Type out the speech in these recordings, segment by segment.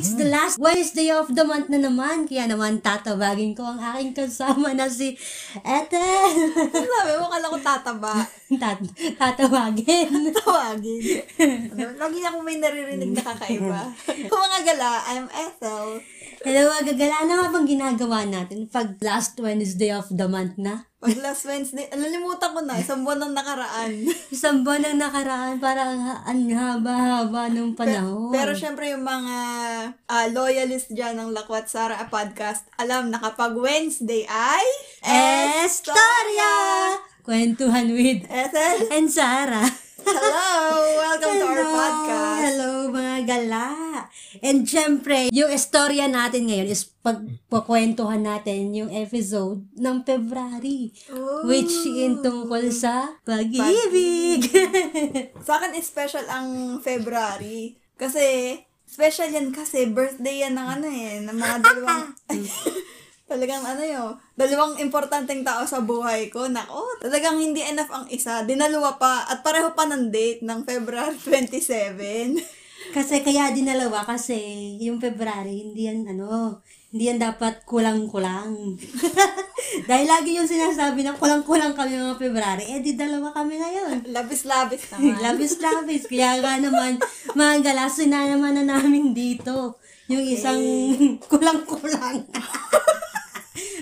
it's the last Wednesday of the month na naman. Kaya naman tatawagin ko ang aking kasama na si Ethel. Sabi mo, kala ko tataba. Tat tatawagin. Tawagin. Ano, Lagi akong may naririnig na kakaiba. Kung mga gala, I'm Ethel. Hello, agagala. Ano nga bang ginagawa natin pag last Wednesday of the month na? Pag last Wednesday, nalimutan ko na, isang buwan nang nakaraan. Isang buwan ang nakaraan, parang ang haba-haba ng panahon. Pero syempre yung mga ah, loyalist dyan ng Lakwat Sara Podcast, alam na kapag Wednesday ay... Estorya! Kwentuhan with Ethel, and Sarah. hello! Welcome to our Hello! podcast. Hello, mga gala! And syempre, yung istorya natin ngayon is pagpakwentuhan natin yung episode ng February. Ooh. Which in tungkol sa pag-ibig. Sa akin, special ang February. Kasi, special yan kasi birthday yan ng ano eh, ng mga dalawang... talagang ano yun, dalawang importanteng tao sa buhay ko. Nako, talagang hindi enough ang isa. Dinalawa pa at pareho pa ng date ng February 27. kasi kaya dinalawa kasi yung February, hindi yan ano, hindi yan dapat kulang-kulang. Dahil lagi yung sinasabi na kulang-kulang kami mga February, eh di dalawa kami ngayon. Labis-labis naman. Labis-labis. Kaya nga naman, mga galasin na naman na namin dito. Yung isang kulang-kulang.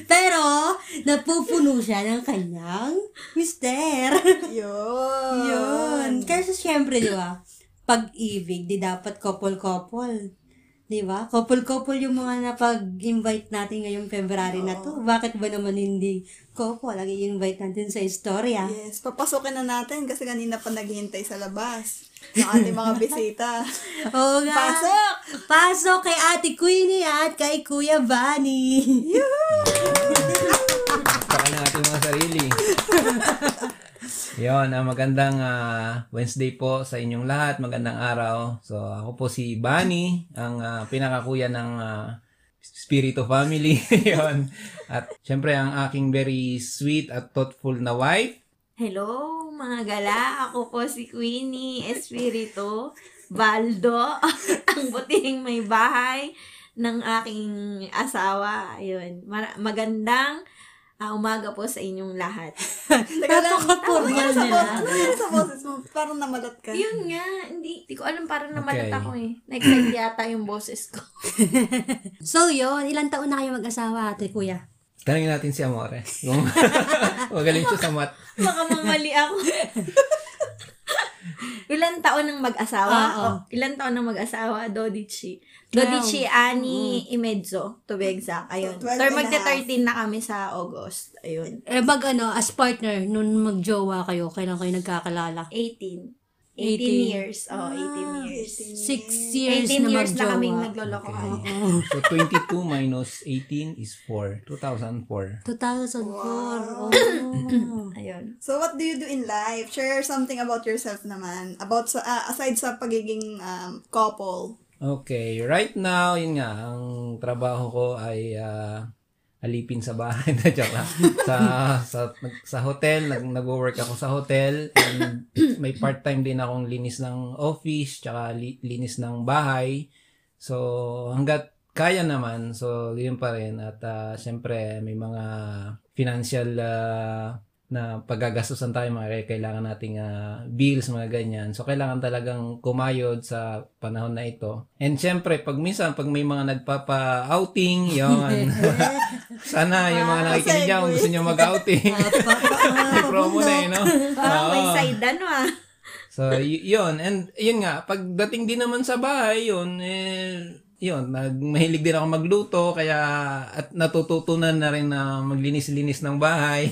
Pero, napupuno siya ng kanyang mister. Yun. Yun. Kasi syempre, di ba, pag-ibig, di dapat couple-couple. Di ba? Couple-couple yung mga napag-invite natin ngayong February na to. Bakit ba naman hindi couple? Lagi invite natin sa istorya. Yes, papasukin na natin kasi kanina pa naghihintay sa labas ng ating mga bisita. Oo nga. Pasok! Pasok kay Ate Queenie at kay Kuya Bunny. Saka ng ating mga sarili. Yon, ah, magandang ah, Wednesday po sa inyong lahat. Magandang araw. So, ako po si Bunny, ang ah, pinakakuya ng ah, Spirito Family. Yon. At syempre ang aking very sweet at thoughtful na wife. Hello, mga gala. Ako po si Queenie Espiritu Baldo, ang buting may bahay ng aking asawa. Ayun. Magandang ah, umaga po sa inyong lahat. Ano yan sa nila. boses? Ano yan sa boses mo? Parang namalat ka. Yun nga, hindi, hindi ko alam, parang namalat Okay. ako eh. Nag-side yata yung boses ko. So, yun. Ilang taon na kayo mag-asawa, Ate Kuya? Tanungin natin si Amore. Kung magaling siya sa mat. Baka mamali ako. Ilan taon ng mag-asawa? Oo. Oh, ilan taon ng mag-asawa? Dodici. Dodici, ani, imedzo. To be exact. Ayun. So, 12 Or and a magta-13 na kami sa August. Ayun. Eh, mag ano, as partner, nung magjowa kayo, kailan kayo nagkakalala? 18. 18, 18. years. Oh, 18 years. Six years 18 na years na magjowa. kaming naglolokohan. Oo. So, 22 minus 18 is 4. 2004. 2004. Oh. Ayun. So, what do you do in life? Share something about yourself naman. About sa, ah, aside sa pagiging um, couple. Okay, right now, yun nga, ang trabaho ko ay ah, alipin sa bahay na joke lang. sa sa sa hotel, nag nagwo-work ako sa hotel and may part-time din akong linis ng office tsaka li- linis ng bahay. So hangga't kaya naman, so yun pa rin at ah, syempre may mga financial ah, na paggagastusan tayo mga kailangan nating ah, bills mga ganyan. So kailangan talagang kumayod sa panahon na ito. And syempre pag minsan pag may mga nagpapa-outing, yon. Sana yung mga nakikinig dyan, kung gusto nyo mag-outing. may promo na eh, no? Parang may side ano ah. So, y- yun. And, yun nga, pagdating din naman sa bahay, yun, eh, yun, nag, mahilig din ako magluto, kaya, at natututunan na rin na maglinis-linis ng bahay.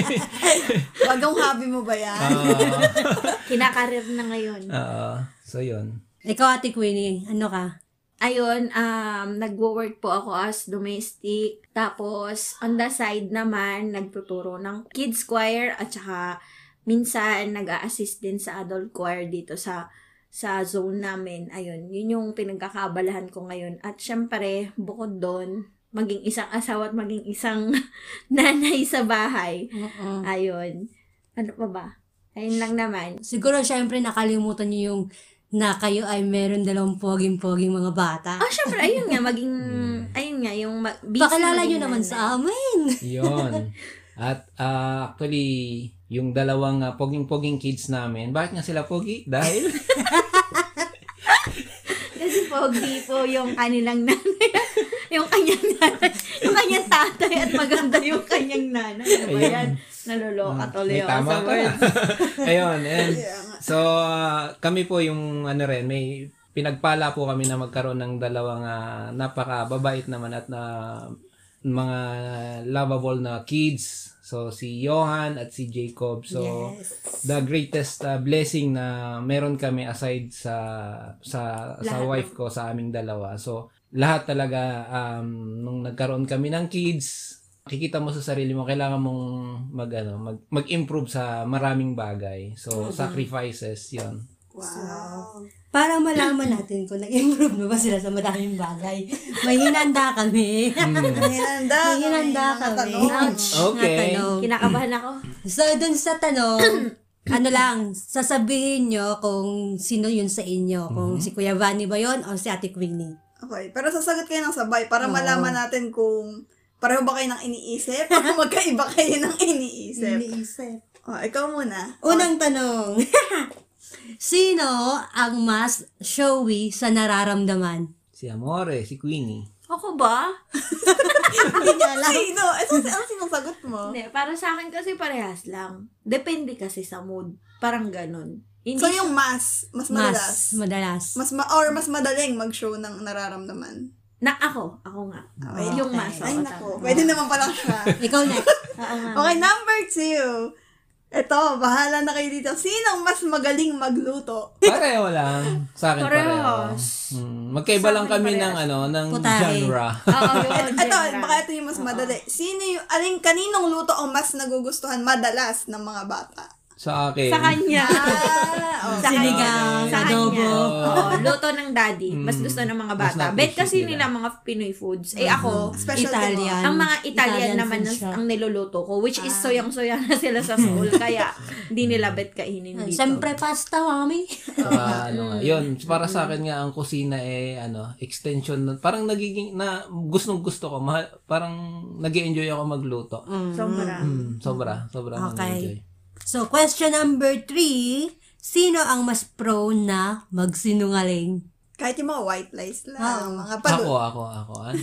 Bagong hobby mo ba yan? Oo. Kinakarir na ngayon. Oo. so, yun. Ikaw, Ate Queenie, ano ka? Ayun, um, nagwo-work po ako as domestic. Tapos, on the side naman, nagtuturo ng kids choir at saka minsan nag-a-assist din sa adult choir dito sa sa zone namin. Ayun, yun yung pinagkakabalahan ko ngayon. At syempre, bukod doon, maging isang asawa at maging isang nanay sa bahay. Oo. Ayun. Ano pa ba? Ayun lang naman. Siguro, syempre, nakalimutan niyo yung na kayo ay meron dalawang poging-poging mga bata. Ah, syempre, ayun nga, maging, ayun nga, yung ma- Pakilala nyo naman nanay. sa amin. Yon. At ah, actually, yung dalawang ah, poging-poging kids namin, bakit nga sila pogi? Dahil pogi po yung kanilang nanay. yung kanyang nanay. Yung kanyang tatay at maganda yung kanyang nanay. Ano ba yan? Naloloka tuloy may ako tama sa words. Ayun, and. So, ah, kami po yung ano rin, may pinagpala po kami na magkaroon ng dalawang ah, napaka-babait naman at na mga lovable na kids. So, si Johan at si Jacob. So, yes. the greatest ah, blessing na meron kami aside sa sa sa Lahat wife ko sa aming dalawa. So, lahat talaga um, nung nagkaroon kami ng kids, makikita mo sa sarili mo kailangan mong mag ano, mag, mag-improve sa maraming bagay. So, sacrifices 'yon. Wow. Para malaman natin kung nag-improve na ba sila sa madaming bagay. May hinanda kami. Hinanda. May hinanda mga kami. tanong. Ouch. Okay. Kinakabahan ako. So, dun sa tanong, ano lang, sasabihin nyo kung sino yun sa inyo. Kung si Kuya Vanny ba yun o si Ate Queenie. Okay, pero sasagot kayo ng sabay para malaman natin kung pareho ba kayo ng iniisip o magkaiba kayo ng iniisip. Iniisip. Oh, ikaw muna. Unang tanong. Sino ang mas showy sa nararamdaman? Si Amore, si Queenie. Ako ba? Hindi niya alam. Sino? Eh, so, ano sinong sagot mo? Hindi, para sa akin kasi parehas lang. Depende kasi sa mood. Parang ganun. Hindi So, yung mas, mas madalas. Mas madalas. Mas ma or mas madaling mag-show ng nararamdaman. na ako, ako nga. Okay. Yung mas. Ay, nako. Pwede naman pala siya. Ikaw next. Oo nga. Okay, number two. Ito, bahala na kayo dito. Sinong mas magaling magluto? Pareho lang. Sa akin pareho. Parehas. Hmm, magkaiba Sa lang kami parehas. ng ano, ng Putahe. genre. Oo, yun. Genre. baka ito yung mas madali. Sino yung, aling kaninong luto ang mas nagugustuhan madalas ng mga bata? Sa akin. Sa kanya. Ah, oh. Sa Sinigang, Sa adobo. kanya. Oo, luto ng daddy. Mas Mm. gusto ng mga Mas bata. Bet kasi nila. nila mga Pinoy foods. Eh ako, Special Italian. ang mga Italian, naman food ang, siya. ang niluluto ko. Which is soyang-soya na sila sa school. kaya hindi nila bet kainin dito. Siyempre, pasta, mami. Saka, ano nga, yun, para sa akin nga ang kusina eh ano, extension nun. Parang nagiging na gustong gusto ko, mahal, parang nag-enjoy ako magluto. Sobra. Mm, sobra, sobra Okay. nag-enjoy. So, question number three. Sino ang mas prone na magsinungaling? Kahit yung mga white lies lang. Oo. Mga Ako, palo. ako, ako. Ano?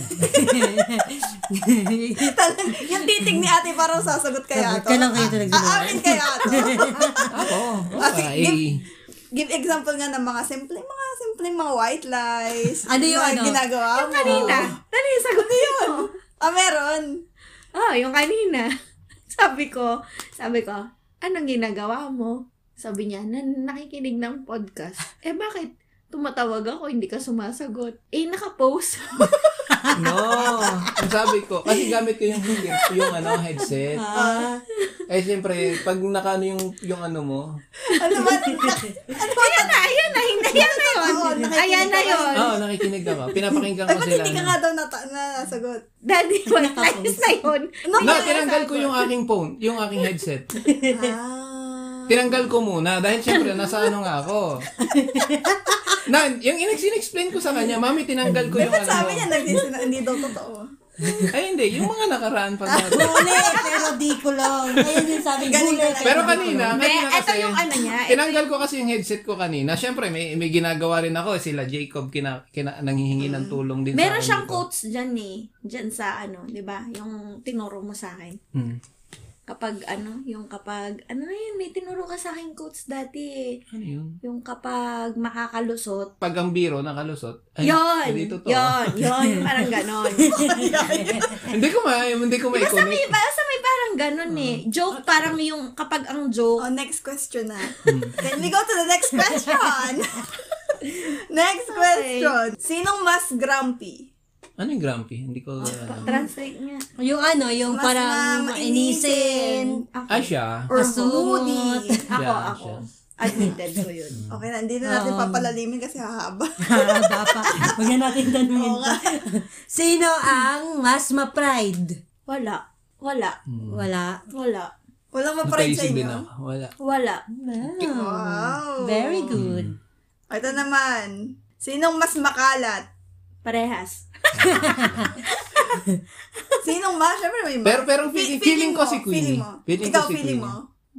yung titig ni ate parang sasagot kaya to. ka lang kayo talaga Ah, Aamin kaya to. ako. Ah, Okay. sige, Give example nga ng mga simpleng mga simpleng mga white lies. Ano yung ano? ginagawa mo. Kanina. Dali, sagot yun. Ah, meron. Oh, yung kanina. Sabi ko, sabi ko, anong ginagawa mo? Sabi niya, na nakikinig ng podcast. Eh, bakit? Tumatawag ako, hindi ka sumasagot. Eh, nakapost. No. Ang sabi ko, kasi gamit ko yung, yung ano, headset. Ah, Eh, siyempre, pag nakano yung, yung ano mo, Ano ba? ayan na, ayan na, hindi, ayan na yun. Ayan na yun. Oo, nakikinig ako. Pinapakinggan Ay, ko ba't sila. hindi ka ano. nga daw nata- na nasagot? Daddy, what lies na yun. Ano No, tinanggal ko yung aking phone, yung aking headset. Ah. Tinanggal ko muna dahil syempre nasa ano nga ako. Na, yung in-explain ko sa kanya, mami, tinanggal ko yung Ba't ano. sabi mo." niya, hindi daw totoo. Ay, hindi. Yung mga nakaraan pa na. Guli, pero di ko lang. Ayun yung sabi, guli. Pero kanina, kanina ito kasi, yung ano niya. ito tinanggal ko kasi yung headset ko kanina. Syempre, may, may ginagawa rin ako. Sila Jacob, kina, kina, nanghihingi ng tulong din Meron sa akin siyang dito. quotes dyan eh. Dyan sa ano, di ba? Yung tinuro mo sa akin. Hmm. Kapag ano, yung kapag, ano na yun, may tinuro ka sa akin quotes dati eh. Ano yun? Yung kapag makakalusot. Pag ang biro nakalusot. ay, Yon! Hindi totoo. Yon! Yon! Yung parang ganon. hindi ko ma, hindi ko Basta may, ma-connect. basta may parang ganon eh. Joke parang yung kapag ang joke. Oh, next question na. Can we go to the next question? next question. Sinong mas grumpy? Ano yung grumpy? Hindi ko... Uh, Translate niya. Yung ano, yung Mas parang ma- mainisin. Ako. ah, siya. Or Masumot. moody? Ako, Siya, ako. siya. Admitted ko yun. Okay na, hindi na natin Oo. papalalimin kasi hahaba. Haba pa. Huwag na natin tanungin Oo nga. pa. Sino ang mas ma-pride? Wala. Wala. Wala. Wala. Walang ma-pride sa inyo. ako. Wala. Wala. Wow. Wow. Very good. Ito naman. Sinong mas makalat? Parehas. Sinong mas? Siyempre may mas. Pero pero Fe- feeling, feeling ko mo, si Queenie. Feeling mo. Feeling Ikaw, ko si feeling Queenie. mo.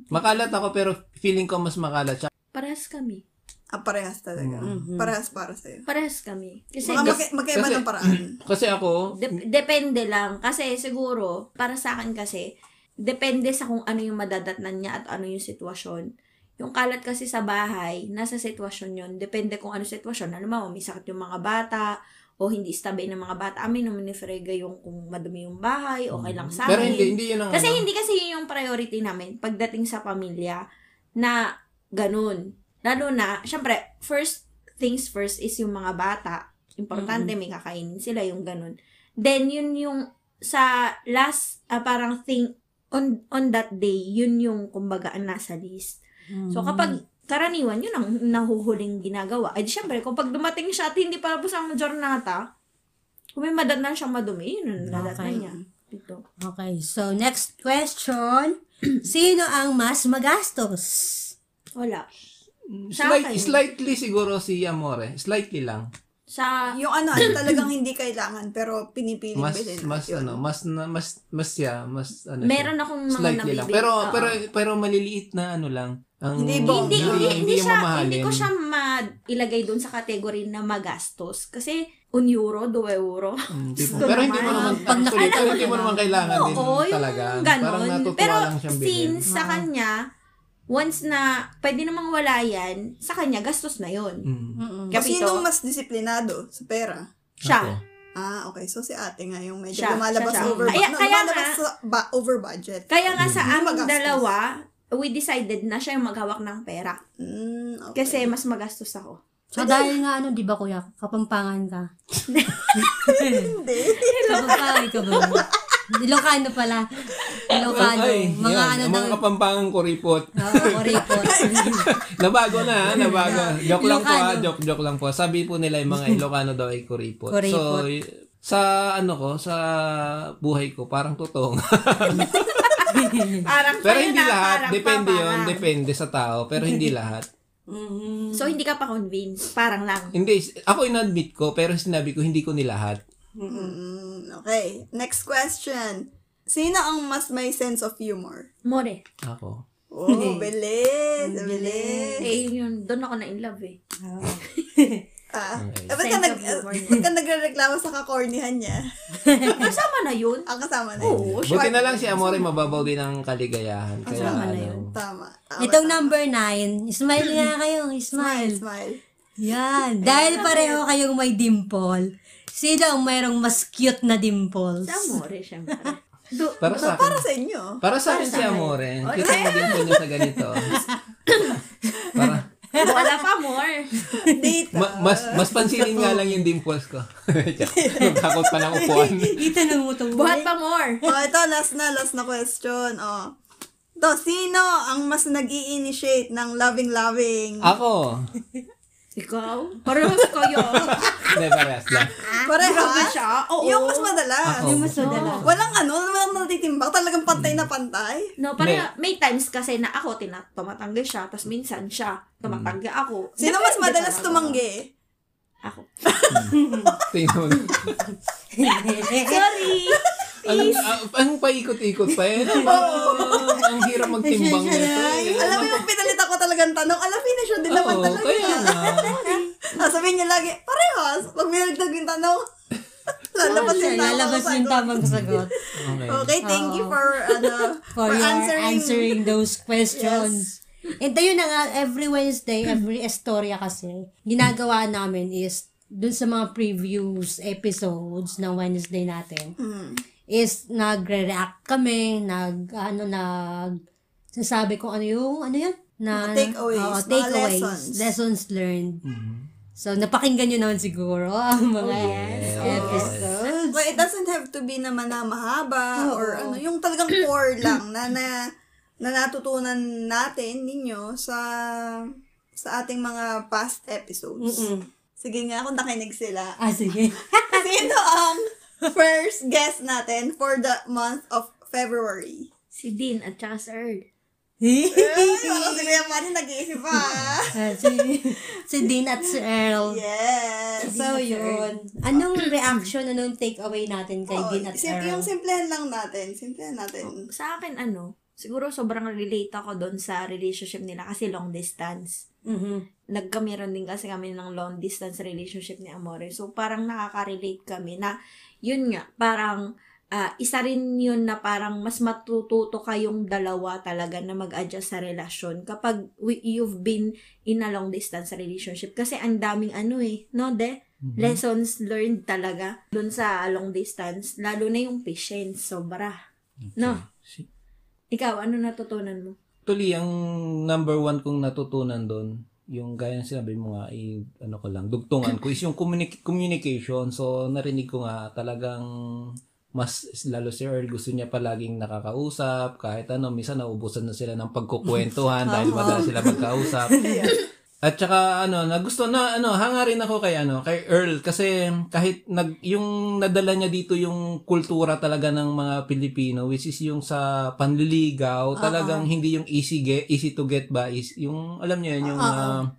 Makalat ako pero feeling ko mas makalat siya. Parehas kami. Ah, parehas talaga. Mm-hmm. Parehas para sa'yo. Parehas kami. Kasi Mga magka- magkaiba kasi- ng paraan. Kasi ako, Dep- depende lang. Kasi siguro, para sa akin kasi, depende sa kung ano yung madadatnan niya at ano yung sitwasyon. Yung kalat kasi sa bahay, nasa sitwasyon yun. Depende kung ano sitwasyon. Ano mo, may sakit yung mga bata, o hindi stabil ng mga bata. Amin naman ni Frega yung kung madumi yung bahay, okay lang sa pero amin. hindi, hindi yun ang Kasi ano. hindi kasi yun yung priority namin pagdating sa pamilya na ganun. Lalo na, syempre, first things first is yung mga bata. Importante, may kakainin sila, yung ganun. Then, yun yung sa last, ah, parang thing, on, on that day, yun yung, kumbaga, nasa list. So, kapag karaniwan, yun ang nahuhuling ginagawa. Ay, di syempre, kung pag dumating siya at hindi pa tapos ang jornata, kung may madatnan siyang madumi, yun ang nadatnan Okay. niya. Ito. Okay, so next question. Sino ang mas magastos? Wala. Sa Slight, akin. slightly siguro si Amore. Slightly lang. Sa Yung ano, ano talagang hindi kailangan, pero pinipiling Mas bilhin. mas Yun. ano, mas na- mas mas siya, mas ano. meron siya. akong mga slightly lang. nabibili. Pero Oo. pero pero maliliit na ano lang. Ang Hindi bongga. hindi, hindi, hindi, siya, mamahalin. hindi ko siya mailagay doon sa category na magastos. Kasi, un euro, 2 euro. Mm, tipo, pero hindi mo naman. Pag nakita pero hindi mo na- naman kailangan din Oo, talaga. Parang ganon. natutuwa Pero, lang siyang bilhin. since sa kanya, once na pwede namang wala yan, sa kanya, gastos na yon Mm. Kapito, Sinong mas disiplinado sa pera? siya. Ako. Ah, okay. So, si ate nga yung medyo Siya, lumalabas siya, siya. over, Kaya- no, kaya lumalabas nga- sa ba, over budget. Kaya nga sa Hindi aming dalawa, we decided na siya yung maghawak ng pera. Mm, okay. Kasi mas magastos ako. So dahil nga ano, di ba kuya, kapampangan ka. Hindi. Kapampangan ka ba? Ilocano pala. Ilocano. Ay, mga yan, ano ang mga daw. kapampangang kuripot. Oo, report. Nabago na, ha? nabago. Joke lang po, ha? Joke, joke lang po. Sabi po nila yung mga Ilocano daw ay kuripot. Kuripot. So, sa ano ko, sa buhay ko, parang totoo. Parang pero kayo hindi na, lahat. parang Depende yon papangan. Depende sa tao. Pero hindi lahat. Mhm. So, hindi ka pa convinced. Parang lang. Hindi, ako in-admit ko, pero sinabi ko, hindi ko nilahat. Mm, okay. Next question. Sino ang mas may sense of humor? More. Ako. Oh, bilis. bilis. Eh, yun, doon ako na in love eh. Ah, Okay. eh, ba't ka, Sense nag, of humor ba't ka nagre-reklamo sa kakornihan niya? Kasama na yun. Ang kasama na yun. Oo, Buti na lang si Amore mababaw din ang kaligayahan. Kaya Kasama na ano, yun. Tama. tama Itong tama. number nine, smile nga kayo, Smile, smile. smile. Yan. Dahil pareho kayong may dimple, sino ang mayroong mas cute na dimples? Sa more, syempre. Do, Para sa Para akin. sa inyo. Para sa akin si Amore. Kita mo din po niya sa ganito. Para, wala pa more. Date. ma- mas mas pansinin nga lang yung dimples ko. Takot pa ng upuan. Itanong mo itong Buhat pa more. oh, ito, last na, last na question. Oh. To, sino ang mas nag initiate ng loving-loving? Ako. Ikaw? Parehas kayo. Hindi, parehas lang. Grabe Parehas? siya. Oo. Yung mas madalas. Ako. Yung mas madala. Walang ano, walang natitimbang. Talagang pantay na pantay. No, para may times kasi na ako tina tumatanggi siya, tapos minsan siya tumatanggi ako. Sino mas Depende madalas talaga. tumanggi? Ako. Tingnan mo. Sorry. Ang, ang, ang paikot-ikot pa eh. ang hirap magtimbang nito eh. Alam mo yung pinalit ako talagang tanong, alam, finish yun din naman Oo, talaga. kaya nga. Ah, sabihin niya lagi, parehas. Pag binagdag yung tanong, lalabas yung tamang Lalabas yung sagot. tamang sagot. Okay. Okay, thank you for, ano, For, your answering, those questions. And yun na nga, every Wednesday, every Estoria kasi, ginagawa namin is, dun sa mga previous episodes ng Wednesday natin, Hmm. Is nagre-react kami, nag, ano, nag, sasabi ko ano yung, ano yun? Na, takeaways, mga takeaways, lessons. lessons learned. Mhm. So, napakinggan nyo naman siguro ang mga yes. episodes. Well, it doesn't have to be naman na mahaba Oo. or ano, yung talagang core lang na, na, na natutunan natin ninyo sa sa ating mga past episodes. Mm-mm. Sige nga, kung nakinig sila. Ah, sige. Sino ang first guest natin for the month of February? Si Dean at saka si Earl. Baka si Kuya Manny nag-iisip pa. Ah, si, si Dean at si Earl. Yes. So, yun. Anong reaction, anong takeaway natin kay Oh, Dean at sim- Earl? yung simplehan lang natin. Simplehan natin. Sa akin, ano, siguro sobrang relate ako doon sa relationship nila kasi long distance. Mhm. Nagkamiron din kasi kami ng long distance relationship ni Amore. So, parang nakaka-relate kami na, yun nga, parang, ah, isa rin yun na parang mas matututo kayong dalawa talaga na mag-adjust sa relasyon kapag we- you've been in a long distance relationship. Kasi ang daming ano eh, no, de? Lessons learned talaga doon sa long distance. Lalo na yung patience, sobra. No? Ikaw, ano natutunan mo? Actually, ang number one kong natutunan doon, yung gaya ng sinabi mo nga, eh, ano ko lang, dugtungan ko, is yung communi- communication. So, narinig ko nga talagang mas lalo si Earl gusto niya palaging nakakausap kahit ano minsan naubusan na sila ng pagkukwentuhan dahil madalas sila magkausap at saka ano nagusto na ano hanga rin ako kay ano kay Earl. Kasi kahit nag yung nadala niya dito yung kultura talaga ng mga Pilipino which is yung sa panliligaw talagang hindi yung easy get easy to get ba is yung alam niyo yun yung ah,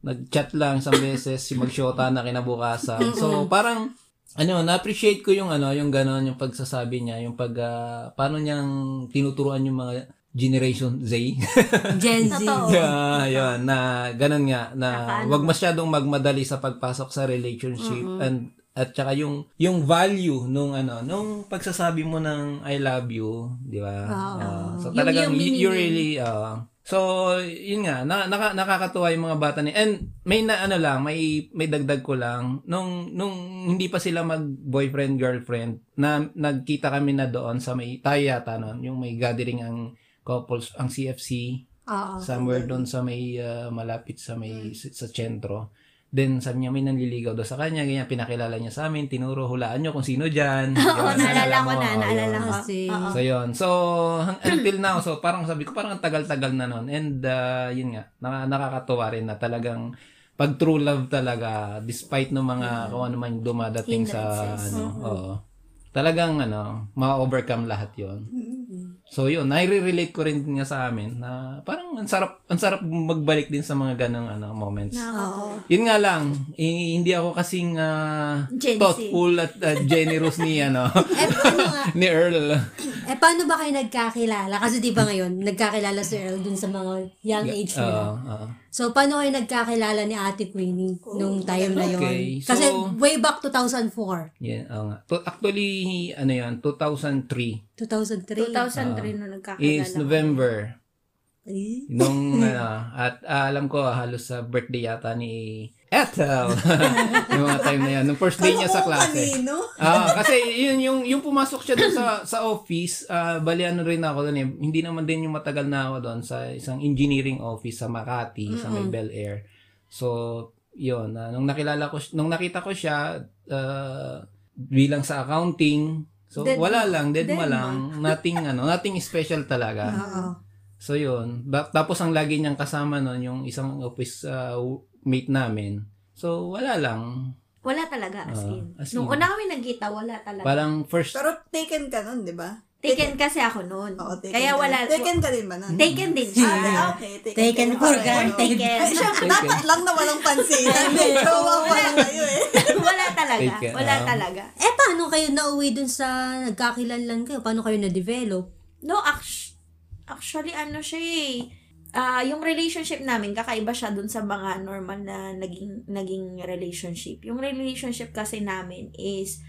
nag-chat lang isang beses si magsyota na kinabukasan. So parang ano, na-appreciate ko yung ano, yung gano'n, yung pagsasabi niya, yung pag, ah, paano niyang tinuturuan yung mga Generation Z. Gen Z. Yeah, yun, na gano'n nga, na wag masyadong magmadali sa pagpasok sa relationship and at saka yung yung value nung ano nung pagsasabi mo ng I love you, di ba? Ah, so Yung- talagang yung you meaning. really ah, So, yun nga, na, naka, nakakatuwa yung mga bata ni And may na ano lang, may may dagdag ko lang nung nung hindi pa sila mag boyfriend girlfriend na nagkita kami na doon sa may tayo yata noon, yung may gathering ang couples ang CFC Oo. somewhere doon sa may ah, malapit sa may sa sentro. Then sabi niya may nanliligaw daw sa kanya, ganyan pinakilala niya sa amin, tinuro hulaan niyo kung sino diyan. Oo, naalala ko na, naalala ko. Oo. So yun. So hang- until now, so parang sabi ko parang ang tagal-tagal na noon. And ah, yun nga, naka, nakakatuwa rin na talagang pag true love talaga despite ng mga kung ano man dumadating sa Hindrances. ano, oo. Talagang ano, ma-overcome lahat 'yon. So yun, nai-relate ko rin nga sa amin na parang ang sarap ang sarap magbalik din sa mga ganong ano moments. oo. Yun nga lang, eh, hindi ako kasing Z. thoughtful at ah, generous ni ano Eh, ano ni Earl. eh, paano ba kayo nagkakilala? Kasi di ba ngayon, nagkakilala si Earl dun sa mga young age Oo, nila. oo. So, paano kayo nagkakilala ni Ate Queenie nung time na yon? Okay, so- Kasi way back 2004. Yeah, oo nga. To, actually, ano yan, 2003 2003. 2003 nung nagkakilala. is November. Eh? Nung, ano, at ah, alam ko, halos sa birthday yata ni Ethel. yung mga time na yan. Nung first day niya sa klase. kanino. Ah, kasi yun yung yung pumasok siya doon sa sa office, ah bali ano rin ako doon eh. Hindi naman din yung matagal na ako doon sa isang engineering office sa Makati, sa may Bel Air. So, yun, ah, nung nakilala ko nung nakita ko siya ah, bilang sa accounting, so Dead wala lang, dead, Dead ma ma. lang, nothing ano, nothing special talaga. Oo. So yun, Ba- tapos ang lagi niyang kasama noon yung isang office ah, mate namin. So wala lang. Wala talaga, as Ah, in. as Nung in. una kami nagkita, wala talaga. Parang first Pero taken ka nun, di ba? taken kasi ako noon. Oo, taken Kaya ka. wala. Taken ka din ba nun? Taken din siya. Ah, okay. Taken, Taken for granted. Taken. Ay, siya, dapat lang na walang pansinan. May jowa pala kayo eh. wala talaga. Taken, Wala ah. talaga. Eh, paano kayo nauwi dun sa nagkakilanlan kayo? Paano kayo na-develop? No, act- actually, ano siya eh. Ah, yung relationship namin, kakaiba siya dun sa mga normal na naging, naging relationship. Yung relationship kasi namin is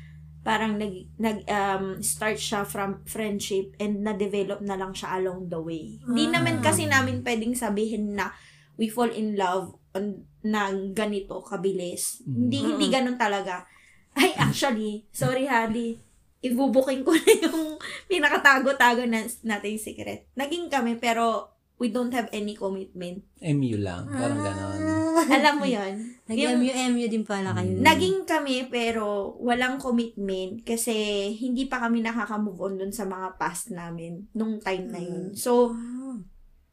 parang nag, nag um, start siya from friendship and na-develop na lang siya along the way. Hindi naman kasi namin pwedeng sabihin na we fall in love on, na ganito kabilis. Hindi hindi ganun talaga. Ay, actually, sorry Hadi, ibubuking ko na yung pinakatago-tago na nating secret. Naging kami pero we don't have any commitment. MU lang, parang ganon. Alam mo yon Yung- Nag-MU-MU din pala kayo. Naging kami pero walang commitment kasi hindi pa kami nakaka-move on dun sa mga past namin nung time na yun. So,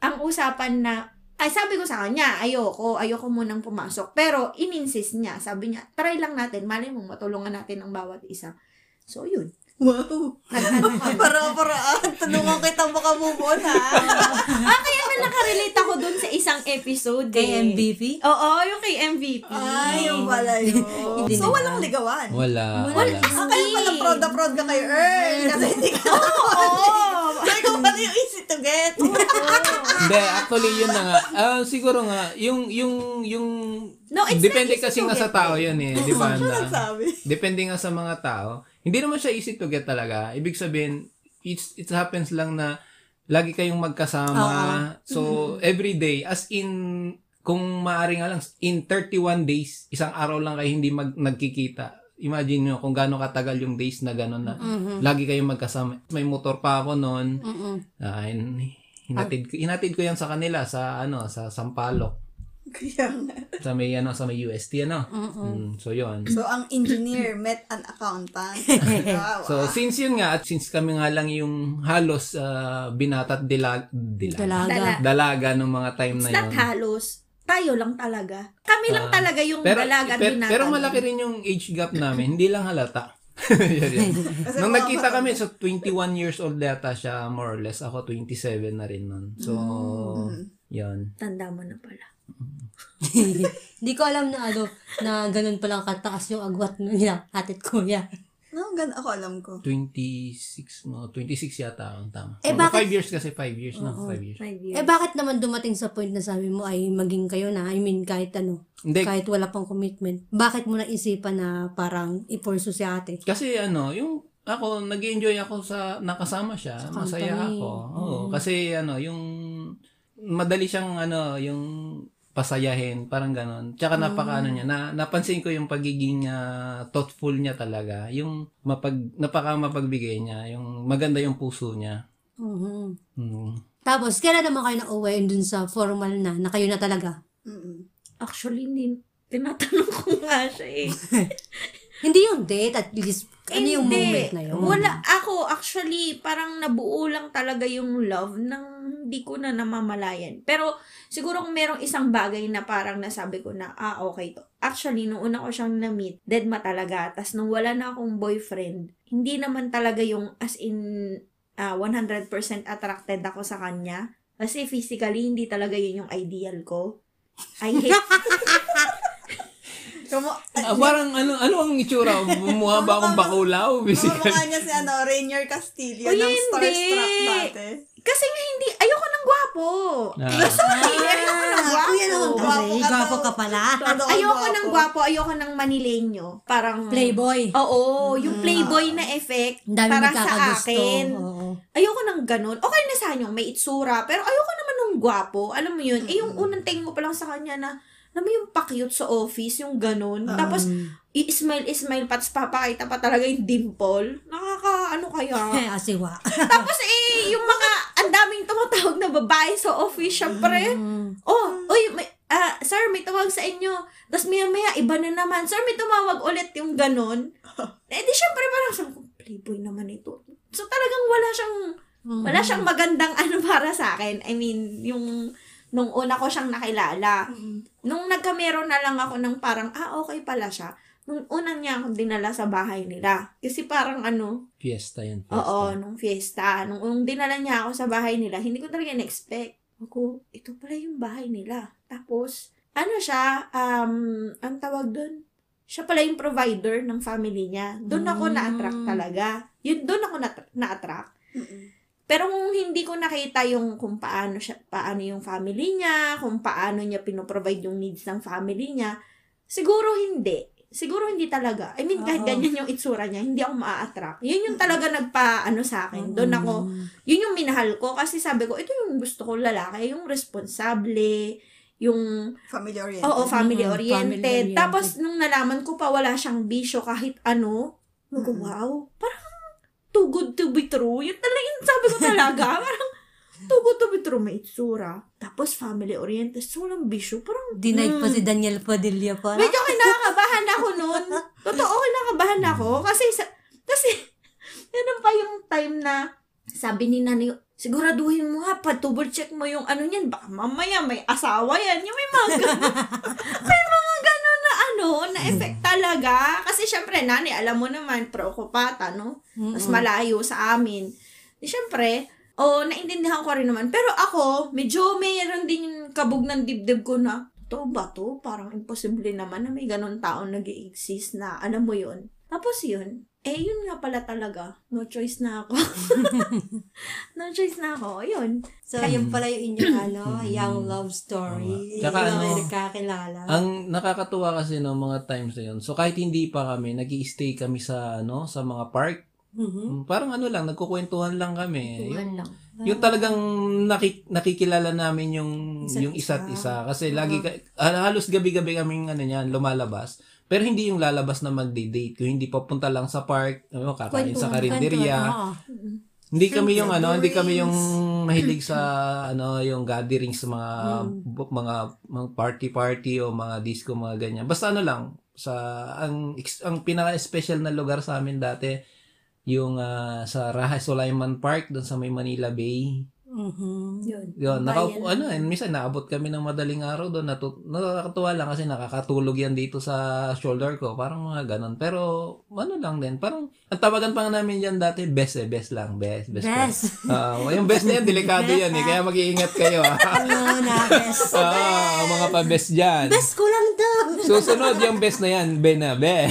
ang usapan na, ay sabi ko sa kanya, ayoko, ayoko munang pumasok. Pero ininsist niya, sabi niya, try lang natin, mali mo matulungan natin ang bawat isa. So, yun. Wow. Para-paraan. Tulungan kita makamove on ha. ah, kaya Parang nakarelate ako dun sa isang episode. Kay eh. MVP? Oo, yung kay MVP. Ay, yung pala yun. So, walang ligawan. Wala. Wala. Wala. Ah, kaya pala proud na proud ka kay Earl. Kasi hindi ka Oo. So, ikaw pala yung easy to get. Hindi, actually yun na nga. Ah, siguro nga, yung, yung, yung, No, it's depende kasi nga sa tao yun eh. Di ba? Nagsabi. Depende nga sa mga tao. Hindi naman siya easy to get talaga. Ibig sabihin, it's, it happens lang na lagi kayong magkasama. So, every day, as in, kung maaari nga lang, in 31 days, isang araw lang kayo hindi mag, nagkikita. Imagine nyo kung gaano katagal yung days na gano'n na lagi kayong magkasama. May motor pa ako noon. Ah, hin- hinatid, ko- hinatid ko yan sa kanila sa ano sa Sampaloc Kaya nga. sa may ano sa may UST ano Mm, so yon So, ang engineer met an accountant. Wow. so since yun nga at since kami nga lang yung halos uh, binata at dilag, dilag, Dalaga. Dala- dalaga nung mga time na It's not yun halos. Tayo lang talaga. Kami lang Ah, talaga yung pero, dalaga at pero, binata. pero malaki rin yung age gap namin hindi lang halata Yun, yun. Kasi Nung mga nagkita kami, so 21 years old yata siya, more or less. Ako 27 na rin nun. So, yun. Tanda mo na pala. Hindi ko alam na ano, na ganun palang kataas yung agwat niya, atit kuya. No, gan ako alam ko. 26, no, 26 yata ang tama. Eh, bakit- 5 years kasi, 5 years, no? 5 years. Five years. Eh bakit naman dumating sa point na sabi mo ay maging kayo na? I mean, kahit ano, Hindi, kahit wala pang commitment. Bakit mo naisipan na parang ipursu si ate? kasi ano, yung ako, nag enjoy ako sa nakasama siya. Sa Masaya company. ako. Oo, Mm. kasi ano, yung madali siyang ano, yung pasayahin, parang ganon. Tsaka napaka ano niya, na, napansin ko yung pagiging ah, thoughtful niya talaga. Yung mapag, napaka mapagbigay niya. Yung maganda yung puso niya. Mhm. Mm. Tapos, kailan naman kayo na-uwi dun sa formal na, na kayo na talaga? Mm-mm. Actually, hindi. Tinatanong ko nga siya eh. Hindi yung date, at least, ano yung Hindi. moment na yun? Wala. Ako, actually, parang nabuo lang talaga yung love nang hindi ko na namamalayan. Pero, siguro kung merong isang bagay na parang nasabi ko na, ah, okay to. Actually, nung una ko siyang na-meet, dead ma talaga. Tapos, nung wala na akong boyfriend, hindi naman talaga yung as in ah, 100% attracted ako sa kanya. Kasi physically, hindi talaga yun yung ideal ko. I hate Kumu- Ah, parang ano ano ang itsura? Mukha ba akong bakulaw? Basically. Kamukha niya si ano, Rainier Castillo Uy, ng hindi. Starstruck dati. Kasi nga hindi, ayoko ng gwapo. Ah. Sorry, ayoko ng gwapo. Kuya naman Gwapo ka gwapo ka pala. Ayoko ng gwapo, ayoko ng manileño. Parang... Playboy. Oo, yung playboy na effect dami para sa akin. Oo. Ayoko ng ganun. Okay na sa yung may itsura, pero ayoko naman ng gwapo. Alam mo yun, eh yung unang tingin mo pa lang sa kanya na, alam mo yung pakyut sa office, yung ganun. Tapos, i-smile, smile, pats papakita pa talaga yung dimple. Nakaka, ano kaya? Eh, asiwa. Tapos eh, yung mga, ang daming tumatawag na babae sa office, syempre. Mm. Oh, uy, may, ah, sir, may tawag sa inyo. Tapos maya maya, iba na naman. Sir, may tumawag ulit yung ganon. Eh di syempre parang sabi ko, playboy naman ito. So talagang wala siyang, wala siyang magandang ano para sa akin. I mean, yung, nung una ko siyang nakilala. Nung nagkamero na lang ako ng parang, ah, okay pala siya. Nung unang niya akong dinala sa bahay nila. Kasi parang ano, Fiesta yan. Fiesta. Oo, nung fiesta. Nung, nung dinala niya ako sa bahay nila, hindi ko talaga in-expect. Ako, ito pala yung bahay nila. Tapos, ano siya, um, ang tawag doon, siya pala yung provider ng family niya. Doon ako Mm. na-attract talaga. Yun, doon ako na- na-attract. Mm-mm. Pero kung hindi ko nakita yung kung paano siya, paano yung family niya, kung paano niya pinoprovide yung needs ng family niya, siguro hindi. Siguro hindi talaga. I mean, kahit Oo. ganyan yung itsura niya, hindi ako ma-attract. Yun yung talaga nagpa, ano sa akin. Doon ako, yun yung minahal ko. Kasi sabi ko, ito yung gusto ko lalaki. Yung responsable, yung, Family oriented. oo, family Mm, oriented. family-oriented. Tapos, nung nalaman ko pa, wala siyang bisyo kahit ano. Sabi ko, Mm. wow, parang too good to be true. Yun talaga, yun sabi ko talaga. parang, too good to be true, may itsura. Tapos, family oriented. So, walang bisyo. Parang, Denied pa mm. si Daniel Padilla pa. Medyo kinakabahan ako noon. Totoo, kinakabahan ako. Kasi, sa, kasi, ganun pa yung time na, sabi ni nanay, siguraduhin mo ha, pa-double check mo yung ano niyan. Baka mamaya may asawa yan. Yung may mga may mga ano, na effect talaga. Kasi syempre, nanay, alam mo naman, preokupata, no? Mas malayo sa amin. Di syempre, Oo, naintindihan ko rin naman. Pero ako, medyo mayroon din yung kabog ng dibdib ko na, to ba to? Parang imposible naman na may ganun taon nag exist na, alam mo yun. Tapos yun, eh yun nga pala talaga. No choice na ako. no choice na ako. Yun. So, yun pala yung inyong ano, young love story. Tsaka Yung ano, kayo nagkakilala. Ang nakakatuwa kasi no mga times na yun. So kahit hindi pa kami, nag stay kami sa ano, sa mga park. Mhm. Parang ano lang, nagkukwentuhan lang kami. Yung, Yun lang. yung talagang nakik- nakikilala namin yung Isa't yung isa't isa. isa kasi lagi ka, hal- halos gabi-gabi kaming ano niyan lumalabas. Pero hindi yung lalabas na magde-date. Kung hindi papunta lang sa park, ano, kakain sa karinderya. Hindi kami yung ano, hindi kami yung mahilig sa ano, yung gatherings sa mga Mm. mga mga party-party o mga disco mga ganyan. Basta ano lang sa ang ang pinaka-special na lugar sa amin dati yung ah, sa Raha Sulaiman Park doon sa may Manila Bay. Mhm. Yun. Yun, nakaupo, ano, and minsan naabot kami ng madaling araw doon. Natu- nakakatuwa lang kasi nakakatulog yan dito sa shoulder ko. Parang mga ganon. Pero, ano lang din. Parang, ang tawagan pa namin dyan dati, best eh. Best lang. Best. Best. Best. Ah, yung best na yan, delikado yan eh. Kaya mag-iingat kayo ah. Ano na, best. Ah, mga pa-best dyan. Best ko lang to. Susunod yung best na yan, be na, be.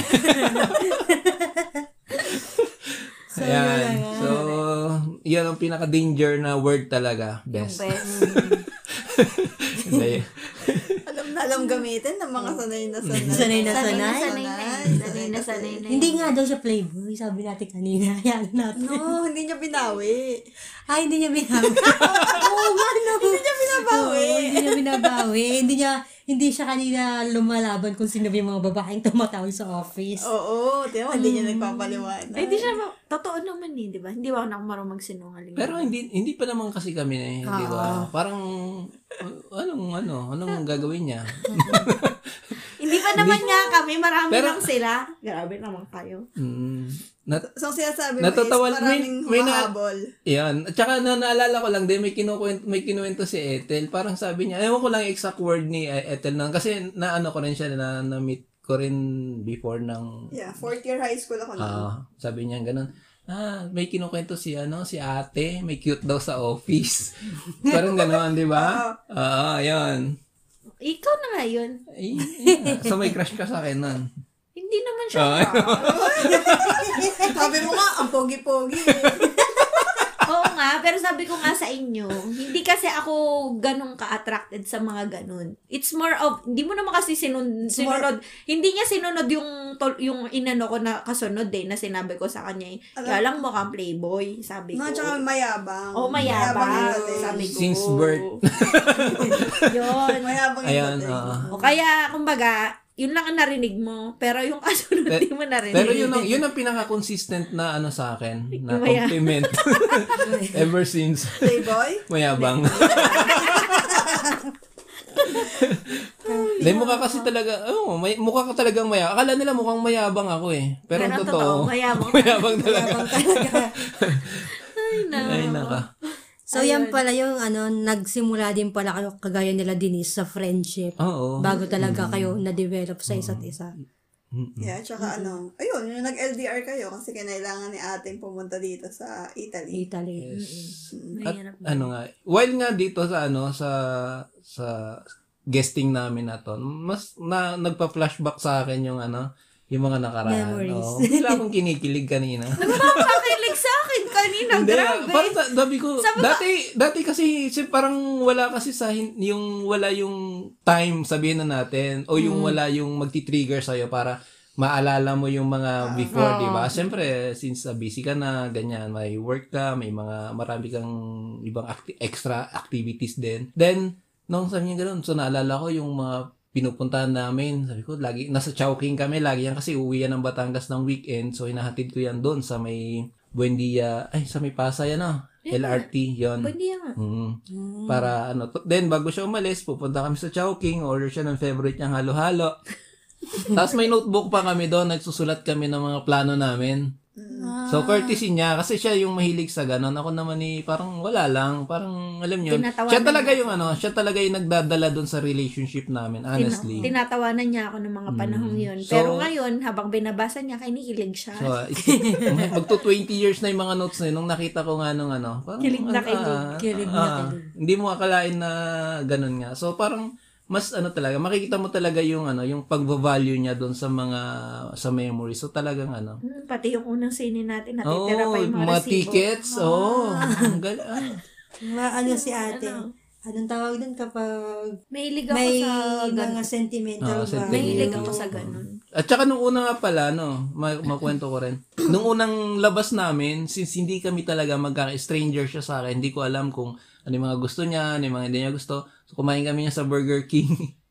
So, Ayan. yun lang, ah. So, yan ang pinaka-danger na word talaga. Best. Best. Hindi. Alam na alam gamitin ng mga sanay na sanay. Sanay na Sanay na sanay. sanay na. Sanay na sanay na. Hindi nga daw siya playboy, sabi natin kanina. Yan natin. No, hindi niya binawi. Ay, hindi niya binabawi. Oo nga, no. Hindi niya binabawi. hindi niya binabawi. hindi niya, hindi siya kanina lumalaban kung sino yung mga babaeng tumatawag sa office. Oo, tiyan mo, hindi niya nagpapaliwanag. Ay, di siya, totoo naman eh, di ba? Hindi ba ako marunong magsinungaling? Pero hindi hindi pa naman kasi kami eh, di ba? Parang anong ano, anong gagawin niya? Hindi pa naman nga kami, marami Pero- lang sila. Grabe naman kayo. Mm, nat So, sinasabi mo Natatawa- is maraming may- may na- humahabol. yan. At saka na naalala ko lang din may kinukwento may kinuwento si Ethel. Parang sabi niya, ewan ko lang yung exact word ni eh, Ethel nang kasi naano ko rin siya na na meet ko rin before ng Yeah, fourth year high school ako na. ah sabi niya ganun. Ah, may kinukwento si ano, si ate, may cute daw sa office. Parang gano'n, di ba? Oo, yan. Ikaw na nga yun. Ay, yeah. So may crush ka sa akin nun. Hindi naman siya. Ah. Sabi mo nga, ang pogi-pogi. Nga, pero sabi ko nga sa inyo, hindi kasi ako ganun ka-attracted sa mga ganun. It's more of, hindi mo naman kasi sinun, sinunod, hindi niya sinunod yung, tol- yung inano ko na kasunod eh, na sinabi ko sa kanya eh. Alam- Kaya lang mukhang playboy, sabi ko. No, tsaka mayabang. Oh, mayabang. yung dating. Sabi ko. Since birth. Yun. Mayabang Ayan, oo. O kaya, kumbaga, yun lang ang narinig mo, pero yung kasunod, Pe- di mo narinig. Pero yun ang, yun ang pinaka-consistent na ano sa akin, na Maya- compliment. Ever since. Playboy? Mayabang. Hindi, mukha kasi talaga, oh, may, mukha ka talagang mayabang. Akala nila mukhang mayabang ako eh. Pero, Pero totoo, totoo, mayabang. mayabang talaga. Mayabang talaga. Ay, na. Ay, naka. So, yan pala yung ano, nagsimula din pala kayo kagaya nila Denise sa friendship. Oo. Bago talaga kayo na-develop sa isa't isa. Yeah, tsaka ano, ayun, yung nag-LDR kayo kasi kinailangan ni ating pumunta dito sa Italy. Italy. At Mahirap. ano nga, while nga dito sa ano, sa, sa guesting namin na to, mas na, nagpa-flashback sa akin yung ano, yung mga nakaraan. Memories. Oo. Bigla akong kinikilig kanina. Pakilig sa akin kanina, Hindi, grabe. parang sa- sabi ko, Sabi ko- dati, dati kasi, si, parang wala kasi sa, hin- yung, wala yung time, sabihin na natin, o yung wala yung magti-trigger sa'yo para maalala mo yung mga before, di ba? Siyempre, since uh, busy ka na, ganyan, may work ka, may mga, marami kang ibang acti- extra activities din. Then, nung sabi niya ganun, so naalala ko yung mga pinupuntahan namin. Sabi ko, lagi, nasa Chowking kami, lagi yan kasi uwi yan ng Batangas ng weekend. So, hinahatid ko yan doon sa may Buendia, ay, sa may Pasay, ano, LRT, yon Pwede yan. Mm. Para ano, to- then bago siya umalis, pupunta kami sa Chowking, order siya ng favorite niyang halo-halo. Tapos may notebook pa kami doon, nagsusulat kami ng mga plano namin. So, courtesy niya, kasi siya yung mahilig sa ganon. Ako naman ni parang wala lang. Parang, alam niyo, siya talaga yung ano, siya talaga yung nagdadala dun sa relationship namin, honestly. Tin- tinatawanan niya ako ng mga panahong yun. So- Pero ngayon, habang binabasa niya, kinikilig siya. So, magto 20 years na yung mga notes na yun. Nung nakita ko nga nung ano, parang, Kilig na ah, kilig. ah, Kilig na ah, kilig. Hindi mo akalain na ganun nga. So, parang, mas ano talaga, makikita mo talaga yung ano, yung pagva-value niya doon sa mga sa memory. So talagang ano. Hmm, pati yung unang sine natin, Oh, natitira pa yung mga, mga resibo. tickets. Oh, ang gal- ah. Ma, ano si ate? Ano? Anong tawag dun kapag Mahilig ako may sa mga ganun. sentimental Oo, ba? sentimental. Mahilig ako sa ganun. At saka nung una nga pala, no, ma- makwento ko rin. Nung unang labas namin, since hindi kami talaga magka-stranger siya sa akin, hindi ko alam kung ano yung mga gusto niya, ano yung mga hindi niya gusto. So, kumain kami niya sa Burger King.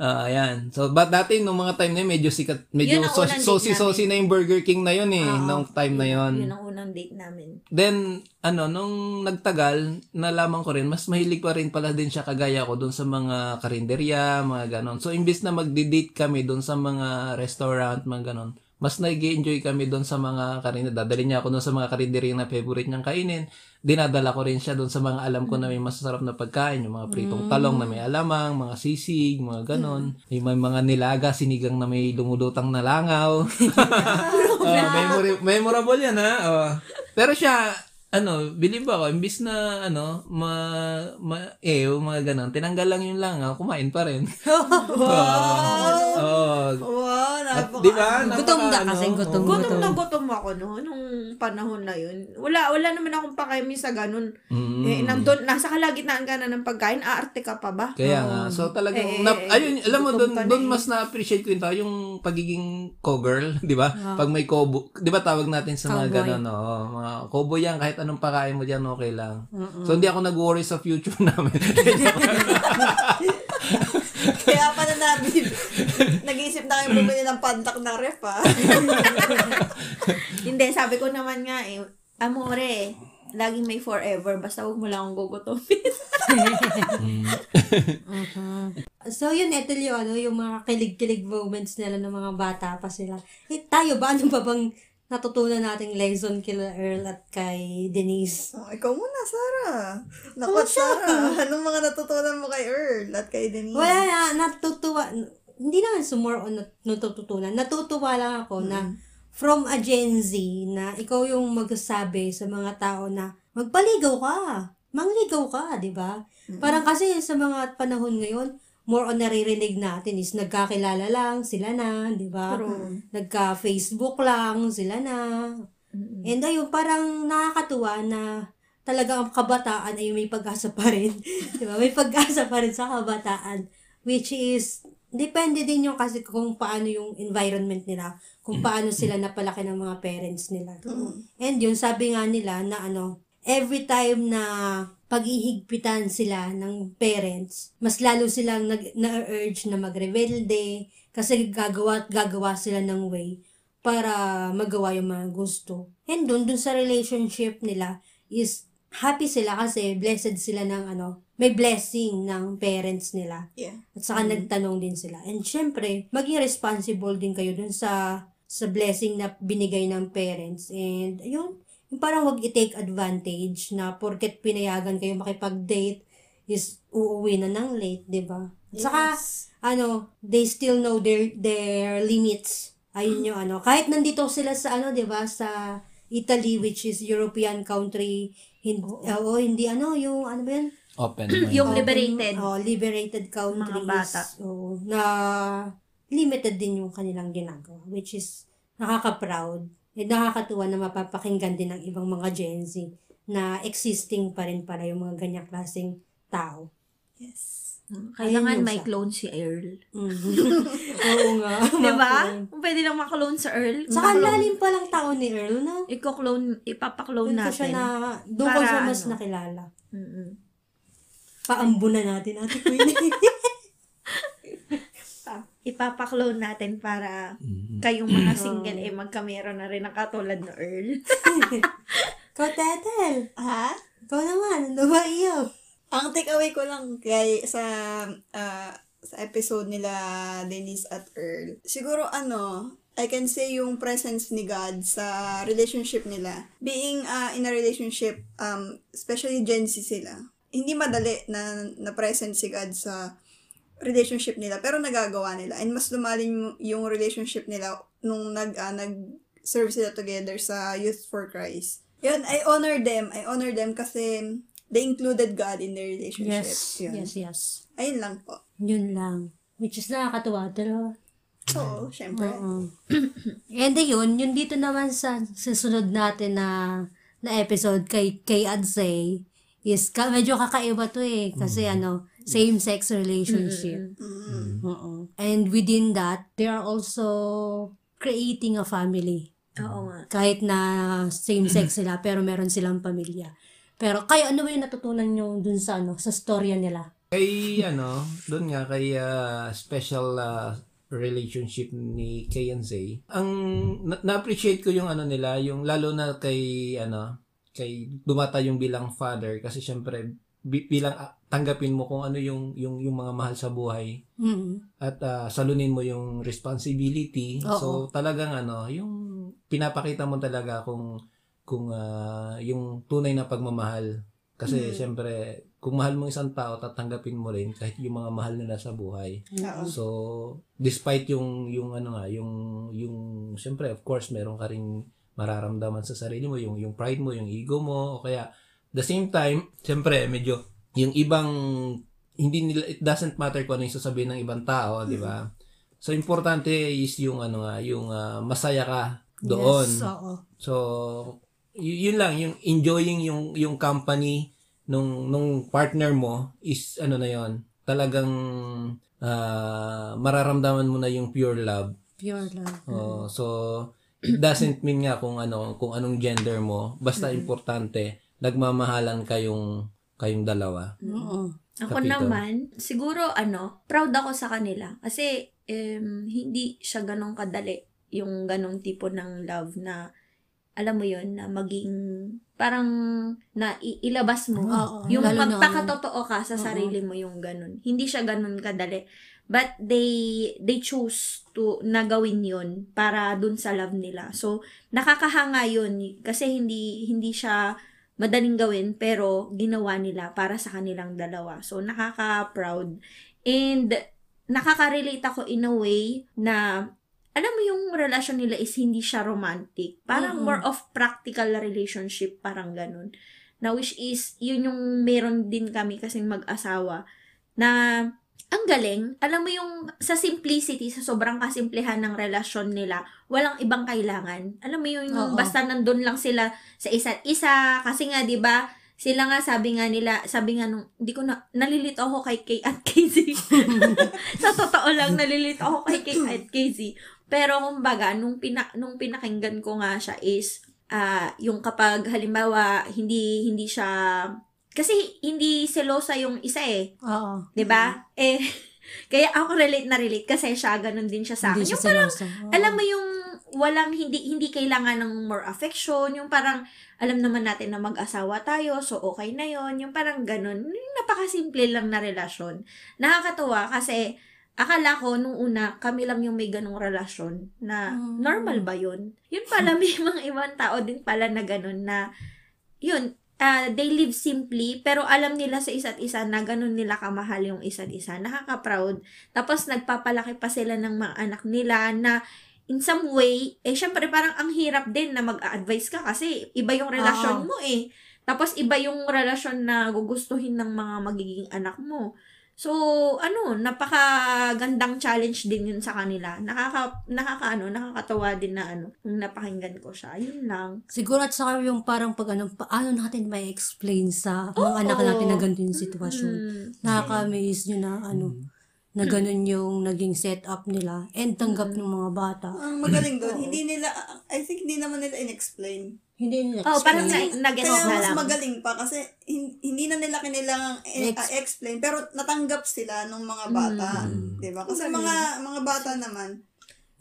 Ah, ayan. So, but dati nung mga time na yun, medyo sikat, medyo so, sosi-sosi na yung Burger King na yun eh, Oo. nung time na yun. Yun ang unang date namin. Then, ano, nung nagtagal, nalaman ko rin, mas mahilig pa rin pala din siya kagaya ko doon sa mga karinderya, mga ganon. So, imbis na magdi-date kami doon sa mga restaurant, mga ganon, mas nag enjoy kami doon sa mga karinderya. Dadali niya ako doon sa mga karinderya na favorite niyang kainin. Dinadala ko rin siya doon sa mga alam ko na may masasarap na pagkain, yung mga pritong talong na may alamang, mga sisig, mga ganon. May, may mga nilaga, sinigang na may lumulutang na langaw. Oh, memori- memorable yan ha. Oh. Pero siya, ano, believe ako, imbis na, ano, ma, ma, eh, mga ganun, tinanggal lang yung langaw, kumain pa rin. wow! Oh, Wow, napaka... di ba? Gutom na Napaka, kasi, ano, gutom. oh. Gutom na gutom ako no, nung panahon na yun. Wala, wala naman akong pakemi sa ganun. Mm. Eh, nandun, nasa kalagitnaan ka na ng pagkain, aarte ka pa ba? Kaya nga, so talagang, Eh, nap- ayun, alam mo, gutom doon, ka na doon eh. mas na-appreciate ko yung tao, yung pagiging co-girl, di ba? Pag may kobo, di ba tawag natin sa mga Cowboy. ganun, oo, mga kobo yan, kahit anong pakain mo dyan, okay lang. So, hindi ako nag-worry sa future namin. Kaya pa na nabi, nag-iisip na kayo bumili ng pantak na ref, ah. Hindi, sabi ko naman nga eh, amore, laging may forever, basta huwag mo lang akong gugutomin. So, yun, ito yung, ano, yung mga kilig-kilig moments nila ng mga bata pa sila. Eh, tayo ba? Ano ba bang natutunan nating lesson kila Earl at kay Denise? Oh, ikaw muna, Sarah. Naku, Sarah. Anong mga natutunan mo kay Earl at kay Denise? Wala na, natutuwa. Hindi naman sa more on nat- natututunan. Natutuwa lang ako na from a Gen Z na ikaw yung magsasabi sa mga tao na magpaligaw ka. Mangligaw ka, di ba? Parang kasi sa mga panahon ngayon, more on naririnig natin is nagkakilala lang, sila na, di ba? Nagka-Facebook lang, sila na. And ayun, parang nakakatuwa na talagang ang kabataan ay may pag-asa pa rin. Di ba? May pag-asa pa rin sa kabataan. Which is, depende din yung kasi kung paano yung environment nila, kung paano sila napalaki ng mga parents nila. And yun, sabi nga nila na ano, every time na paghihigpitan sila ng parents, mas lalo silang nag, na-urge na magrebelde kasi gagawa at gagawa sila ng way para magawa yung mga gusto. And dun, dun sa relationship nila is happy sila kasi blessed sila ng ano, may blessing ng parents nila. Yeah. At saka nagtanong din sila. And syempre, maging responsible din kayo dun sa sa blessing na binigay ng parents. And ayun, yung parang wag i-take advantage na porket pinayagan kayo makipag-date is uuwi na ng late, 'di ba? At Saka ano, they still know their their limits. Ayun yung ano, kahit nandito sila sa ano, 'di ba, sa Italy which is European country, hindi, oo, hindi ano, yung ano ba yun? Open. yung Open- liberated. Oh, liberated countries. Mga bata. Oo, na limited din yung kanilang ginagawa, which is nakaka-proud. Eh, nakakatuwa na mapapakinggan din ng ibang mga Gen Z na existing pa rin para yung mga ganyang klaseng tao. Yes. Kailangan may sa- clone si Earl. Mm. Oo nga. Di ba? Mga- Kung pwede lang maklone sa Earl. Maklone. lalim pa lang tao ni Earl, no? Iko-clone, ipapaklone Doon ko siya natin. na, doon ko siya mas ano? nakilala. Mm-mm. Paambunan natin, Ate Queenie. Pa- Ipapaklone natin para Mm-hmm. kayong mga single eh magkamera na rin ang katulad na Earl. Ikaw, Tetel. Ha? Ikaw naman, ano ba iyo? Ang takeaway ko lang kay sa ah, sa episode nila Denise at Earl. Siguro ano, I can say yung presence ni God sa relationship nila. Being uh, in a relationship, um, especially Gen Z sila, hindi madali na, na present si God sa relationship nila, pero nagagawa nila. And mas lumalim yung relationship nila nung nag, uh, nag-serve sila together sa Youth for Christ. Yun, I honor them. I honor them kasi they included God in their relationship. Yes, Yun. yes, yes. Ayun lang po. Yun lang. Which is nakakatuwa. Pero, Oo, syempre. oo. And ayun, yun dito naman sa susunod natin na na episode kay kay Adsay is ka, medyo kakaiba to eh. Kasi ano, same-sex relationship. Mm. Oo. And within that, they are also creating a family. Oo nga. Kahit na same-sex sila, pero meron silang pamilya. Pero kayo, ano ba yung natutunan nyo dun sa ano, sa storya nila? Kay ano, doon nga kay ah, special ah, relationship ni Kay and Zay. Ang na- na-appreciate ko yung ano nila, yung lalo na kay ano, kay dumata yung bilang father kasi syempre bi- bilang ah, tanggapin mo kung ano yung yung yung mga mahal sa buhay Mm. at ah, salunin mo yung responsibility. Oo. So talagang ano, yung pinapakita mo talaga kung kung ah, yung tunay na pagmamahal. Kasi syempre, kung mahal mo isang tao, tatanggapin mo rin kahit yung mga mahal nila sa buhay. Oo. So, despite yung yung ano nga, yung yung syempre of course meron ka ring mararamdaman sa sarili mo, yung yung pride mo, yung ego mo o kaya the same time, syempre medyo yung ibang hindi nila it doesn't matter kung ano yung sasabihin ng ibang tao, di ba? So importante is yung ano nga, yung ah, masaya ka doon. Yes, oo. So, y- yun lang, yung enjoying yung yung company nung nung partner mo is ano na yon talagang ah, mararamdaman mo na yung pure love. Pure love. Oh, so it doesn't mean nga kung ano kung anong gender mo, basta importante nagmamahalan kayong kayong dalawa. Oo. Ako Kapito. naman, siguro ano, proud ako sa kanila. Kasi em, hindi siya ganong kadali yung ganong tipo ng love na alam mo yon na maging parang na ilabas mo Oo, yung magpakatotoo ka sa sarili mo yung ganun. Hindi siya ganun kadali. But they they choose to na gawin yun para dun sa love nila. So nakakahanga yun kasi hindi hindi siya madaling gawin pero ginawa nila para sa kanilang dalawa. So nakaka-proud and nakaka-relate ako in a way na alam mo yung relasyon nila is hindi siya romantic. Parang Mm-mm. more of practical relationship, parang ganun. Na which is, yun yung meron din kami kasing mag-asawa na ang galing, alam mo yung sa simplicity, sa sobrang kasimplehan ng relasyon nila, walang ibang kailangan. Alam mo yun, yung Oo. basta nandun lang sila sa isa't isa, kasi nga, di ba, sila nga sabi nga nila, sabi nga nung, hindi ko na, nalilito ako kay Kay at Casey. sa totoo lang, nalilito ako kay Kay at Casey. Pero kumbaga, nung, pina, nung pinakinggan ko nga siya is, ah yung kapag halimbawa, hindi, hindi siya, kasi hindi selosa yung isa eh. Oo. 'di ba? Eh kaya ako relate na relate kasi siya ganun din siya sa akin. Hindi Yung parang. Oo. alam mo yung walang hindi hindi kailangan ng more affection, yung parang alam naman natin na mag-asawa tayo, so okay na yon yung parang ganun. Napakasimple lang na relasyon. Nakakatuwa kasi akala ko nung una kami lang yung may ganong relasyon na Mm. normal ba yun? Yun pala may mga ibang tao din pala na ganun na yun, ah, they live simply, pero alam nila sa isa't isa na ganun nila kamahal yung isa't isa. Nakaka-proud. Tapos nagpapalaki pa sila ng mga anak nila na in some way, eh syempre parang ang hirap din na mag-advise ka kasi iba yung relasyon Oo. mo eh. Tapos iba yung relasyon na gugustuhin ng mga magiging anak mo. So, ano, napakagandang challenge din yun sa kanila. Nakaka, nakaka, ano, nakakatawa din na, ano, nung napakinggan ko siya. Yun lang. Siguro at saka yung parang pag ano, paano natin may explain sa mga Oo. anak natin na ganito yung sitwasyon. Mm. Nakaka-amaze nyo na ano, na ganun yung naging setup nila and tanggap ng mga bata. Ang magaling doon, hindi nila, I think hindi naman nila in-explain. Hindi nila Oh, parang explain. na, nag-gets Kaya na mas lang. magaling pa kasi hin- hindi na nila kailangang i- Ex- ah, explain pero natanggap sila ng mga bata, Mm. 'di ba? Kasi Magaling. mga mga bata naman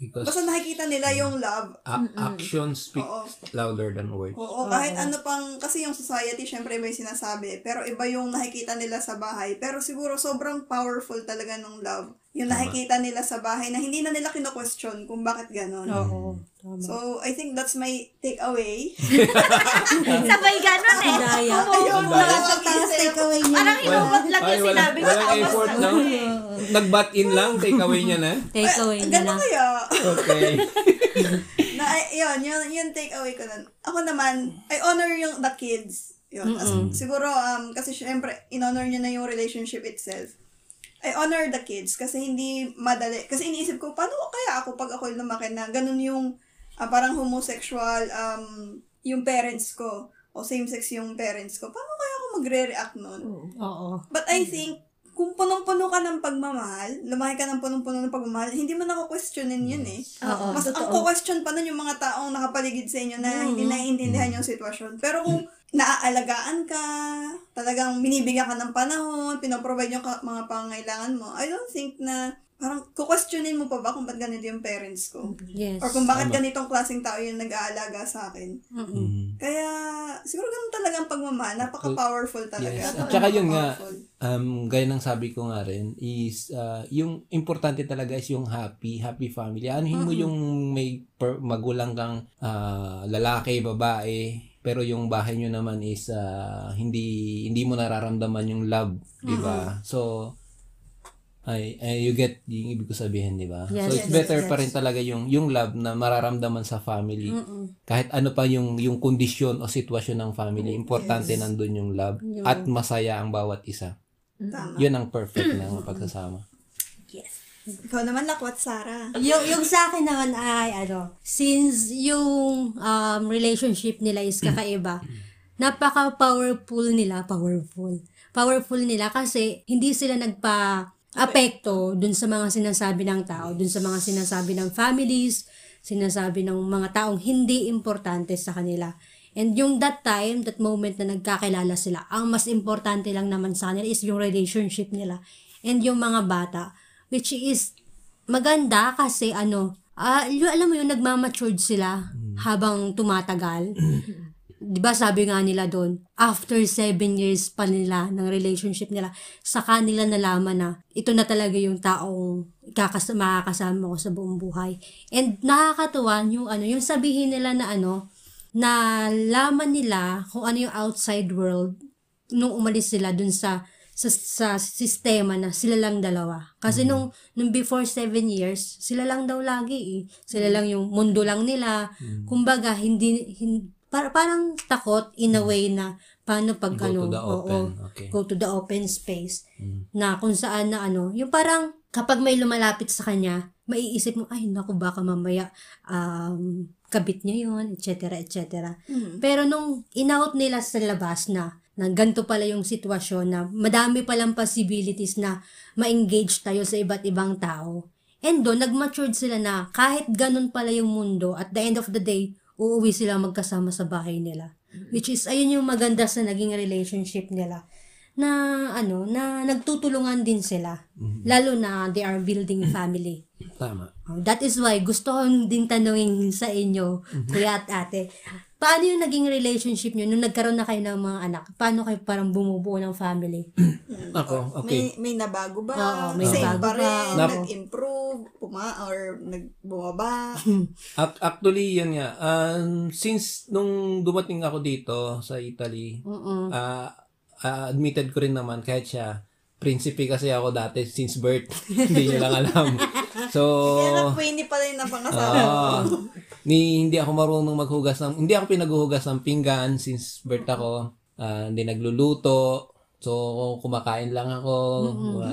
Because Basta nakikita nila yung love. a- action speaks Oo. louder than words. Oo, kahit ano pang, kasi yung society, syempre may sinasabi, pero iba yung nakikita nila sa bahay. Pero siguro sobrang powerful talaga ng love. Yung nakikita nila sa bahay na hindi na nila kino-question kung bakit ganon. Oo. Tama. So, I think that's my takeaway. Sabay ganun eh. Daya. Ayun, Tapos takeaway niya. Parang inumot lang yung wala, sinabi ko. walang effort, no? Nag-butt in lang, take away niya na. Takeaway niya Gano'n na. kaya? Okay. na, yun, yun, yun takeaway ko nun. Ako naman, I honor yung the kids. Yun. As- siguro, um, kasi syempre, in-honor niya na yung relationship itself. I honor the kids kasi hindi madali. Kasi iniisip ko, paano kaya ako pag ako lumaki na ganun yung ah, parang homosexual um, yung parents ko o same-sex yung parents ko. Paano kaya ako magre-react nun? Oo. But I think, kung punong-puno ka ng pagmamahal, lumaki ka ng punong-puno ng pagmamahal, hindi mo nako-questionin yun eh. Oo, Mas ang question pa nun yung mga taong nakapaligid sa inyo na hindi naiintindihan yung sitwasyon. Pero kung naaalagaan ka, talagang binibigyan ka ng panahon, pinoprovide yung ka- mga pangailangan mo, I don't think na parang kukwestiyonin mo pa ba kung ba't ganito yung parents ko? Yes. Or kung bakit ganitong klaseng tao yung nag-aalaga sa akin. Mm-mm. Kaya, siguro ganun talaga ang pagmamahal. Napaka-powerful talaga. Yes. At saka yun nga, Powerful. um, gaya ng sabi ko nga rin, is uh, yung importante talaga is yung happy, happy family. Anuhin mo yung may per- magulang kang ah, lalaki, babae, pero yung bahay nyo naman is ah, hindi hindi mo nararamdaman yung love, di ba? So, ay, ay, you get yung ibig ko sabihin, di ba? Yes, so, it's yes, better yes. pa rin talaga yung yung love na mararamdaman sa family. Kahit ano pa yung yung kondisyon o sitwasyon ng family, importante nandun yung love at masaya ang bawat isa. Tama. Yun ang perfect na pagsasama. Ikaw naman, Lakwat Sara. yung, yung sa akin naman ay, ano, since yung um, relationship nila is kakaiba, napaka-powerful nila, powerful. Powerful nila kasi hindi sila nagpa apekto dun sa mga sinasabi ng tao, dun sa mga sinasabi ng families, sinasabi ng mga taong hindi importante sa kanila. And yung that time, that moment na nagkakilala sila, ang mas importante lang naman sa kanila is yung relationship nila and yung mga bata, which is maganda kasi ano, yung, alam mo yung nagmamatured sila habang tumatagal. 'Di ba sabi nga nila doon, after seven years pa nila ng relationship nila, sa kanila nalaman na ito na talaga yung taong kakas makakasama ko sa buong buhay. And nakakatuwa yung ano, yung sabihin nila na ano, na laman nila kung ano yung outside world nung umalis sila dun sa sa, sa sistema na sila lang dalawa. Kasi nung, nung before seven years, sila lang daw lagi eh. Sila lang yung mundo lang nila. Kumbaga, hindi, hin- par- parang takot in a way na paano pag Go ano, to the oo, open. Okay. go to the open space na kung saan na ano, yung parang kapag may lumalapit sa kanya, maiisip mo, ay naku, baka mamaya um, kabit niya yun, etc., etc. Pero nung in-out nila sa labas na, na ganito pala yung sitwasyon na madami palang possibilities na ma-engage tayo sa iba't ibang tao. And doon, nag-matured sila na kahit ganun pala yung mundo, at the end of the day, uuwi sila magkasama sa bahay nila. Which is, ayun yung maganda sa naging relationship nila. Na, ano, na nagtutulungan din sila. Lalo na they are building family. Tama. Oh, That is why gusto ko din tanungin sa inyo, kuya at ate, paano yung naging relationship nyo nung nagkaroon na kayo ng mga anak? Paano kayo parang bumubuo ng family? Ako, okay. May, may nabago ba? Oo, may Same nabago pa rin? ba? Nap- Nag-improve? Puma, or nagbumaba? Ac- Actually, yan nga. Um, since nung dumating ako dito sa Italy, Mm-mm. ah ah, admitted ko rin naman kahit siya, prinsipe kasi ako dati since birth. hindi niyo lang alam. So, Kaya na pala yung napangasawa. Ah, ni hindi ako marunong maghugas ng hindi ako pinaghuhugas ng pinggan since birth ako. Ah, hindi nagluluto. So kumakain lang ako.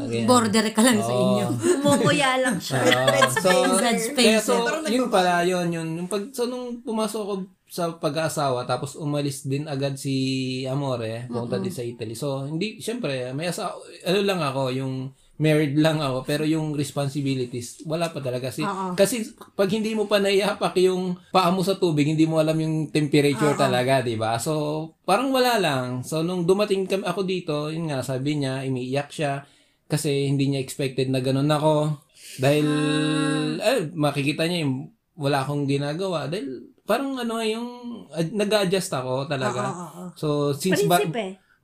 Ganyan. Border ka lang sa Oo. inyo. Umukuya lang siya. Ah, so, Red kaya space. so, Parang yun pala, yun, yun. Yung pag, so, nung pumasok ako sa pag-aasawa, tapos umalis din agad si Amore, punta din sa Italy. So, hindi, syempre, may asa, ano lang ako, yung married lang ako, pero yung responsibilities, wala pa talaga. Kasi, Oo. kasi pag hindi mo pa naihapak yung paa mo sa tubig, hindi mo alam yung temperature talaga, di ba? So, parang wala lang. So, nung dumating kami ako dito, yun nga, sabi niya, umiiyak siya, kasi hindi niya expected na ganun ako. Dahil, eh, makikita niya yung wala akong ginagawa. Dahil, parang ano yung, ad- nag-adjust ako talaga. Oo, oo, oo. So, since ba-.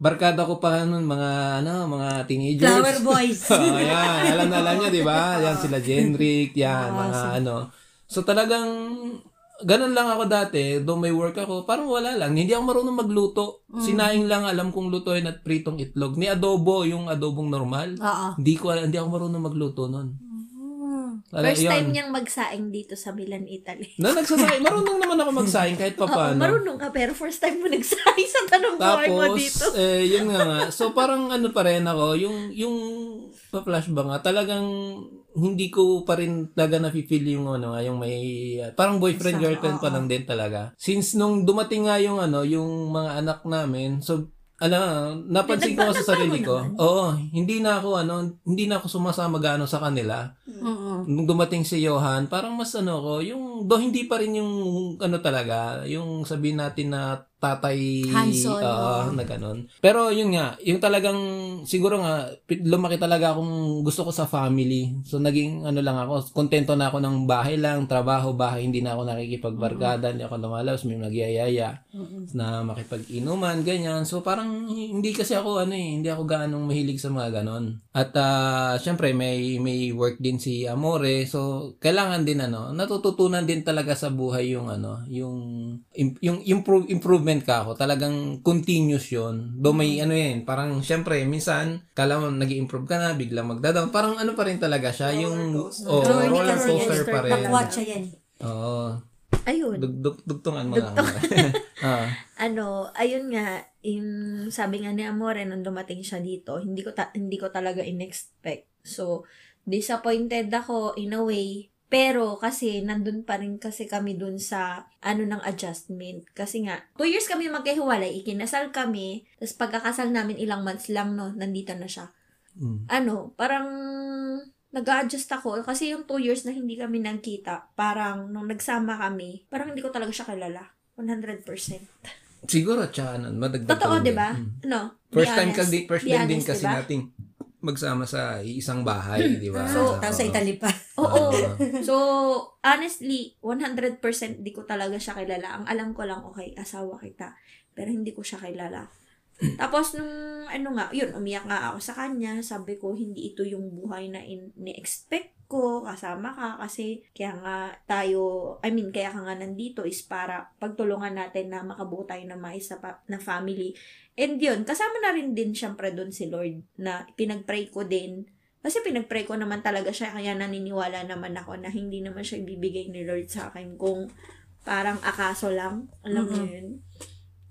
Barkada ko pa nun, mga, ano, mga teenagers. Flower boys. oh, yan. Alam na alam niya, di ba? Yan sila Jenrick, yan, Ah, mga ano. So talagang, ganun lang ako dati, though may work ako, parang wala lang. Hindi ako marunong magluto. Mm. Sinaing lang alam kong lutuin at pritong itlog. Ni adobo, yung adobong normal. Oo. Hindi ko hindi ako marunong magluto nun. First yun. time niyang magsaing dito sa Milan, Italy. Na nagsasaing, marunong naman ako magsaing kahit pa Oo, paano. marunong ka, pero first time mo nagsaing sa tanong buhay mo Tapos, dito. eh, yun nga nga. So, parang ano pa rin ako, yung, yung pa-flashback nga, talagang hindi ko pa rin talaga na-feel yung ano, nga, yung may, uh, parang boyfriend, girlfriend pa lang din talaga. Since nung dumating nga yung ano, yung mga anak namin, so, ano, napansin ko sa sarili ko, oo, hindi na ako ano, hindi na ako sumasama gaano sa kanila. Oo. Nung dumating si Johan, parang mas ano ko, yung, do hindi pa rin yung, ano talaga, yung sabihin natin na tatay, Hands-on, oo, oo. na ganun. Pero yun nga, yung talagang, siguro nga, lumaki talaga akong gusto ko sa family. So, naging, ano lang ako, kontento na ako ng bahay lang, trabaho, bahay, hindi na ako nakikipagbarkada, hindi ako lumalabas, may nagyayaya na makipag-inuman, ganyan. So, parang, hindi kasi ako, ano eh, hindi ako gaanong mahilig sa mga ganon. At, ah, syempre, may, may work din si Amore, so, kailangan din, ano, natututunan din talaga sa buhay yung, ano, yung, im- yung improve, improvement ka ako. Talagang continuous yun. Do may, ano yun, parang, syempre, minsan, kala mo, nag improve ka na, biglang magda-down. Parang, ano pa rin talaga siya, yung, oh, Roller roller coaster. coaster pa rin. Nakwatcha yan. Oo. Ayun. Dug, dug, dugtungan mo lang. Ah. ano, ayun nga, in, sabi nga ni Amore nung dumating siya dito, hindi ko ta- hindi ko talaga in-expect. So, disappointed ako in a way. Pero kasi nandun pa rin kasi kami dun sa ano ng adjustment. Kasi nga, two years kami magkahiwalay, ikinasal kami, tapos pagkakasal namin ilang months lang, no, nandito na siya. Mm. Ano, parang nag-adjust ako kasi yung two years na hindi kami nagkita, parang nung nagsama kami, parang hindi ko talaga siya kilala. 100%. Siguro, tsaka, madagdag Totoo, di ba? Mm. No? First time honest. kasi, first time din kasi di ba? nating magsama sa isang bahay, di ba? So, Tapos sa. Italy pa. Oo. Oo. So, honestly, 100% di ko talaga siya kilala. Ang alam ko lang, okay, asawa kita. Pero hindi ko siya kilala. Tapos, nung, ano nga, yun, umiyak nga ako sa kanya. Sabi ko, hindi ito yung buhay na in, ni-expect ko. Kasama ka. Kasi, kaya nga tayo, I mean, kaya ka nga nandito is para pagtulungan natin na makabuo tayo ng mais na, pa- na family. And yun, kasama na rin din syempre doon si Lord na pinagpray ko din kasi pinagpray ko naman talaga siya, kaya naniniwala naman ako na hindi naman siya ibibigay ni Lord sa akin kung parang akaso lang. Alam mo yun?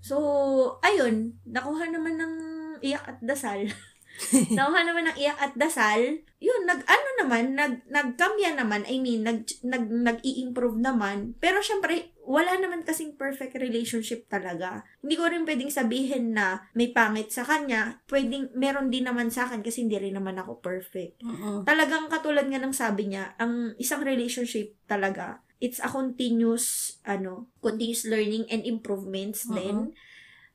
So, ayun, nakuha naman ng iyak at dasal. nakuha naman ng iyak at dasal. Yun, nag, ano naman, nag, nagkamya naman, I mean, nag, nag, nag-i-improve naman. Pero syempre, wala naman kasing perfect relationship talaga. Hindi ko rin pwedeng sabihin na may pangit sa kanya. Pwedeng, meron din naman sa akin kasi hindi rin naman ako perfect Oo. talagang katulad nga ng sabi niya, ang isang relationship talaga, it's a continuous, ano, continuous learning and improvements Oo. din.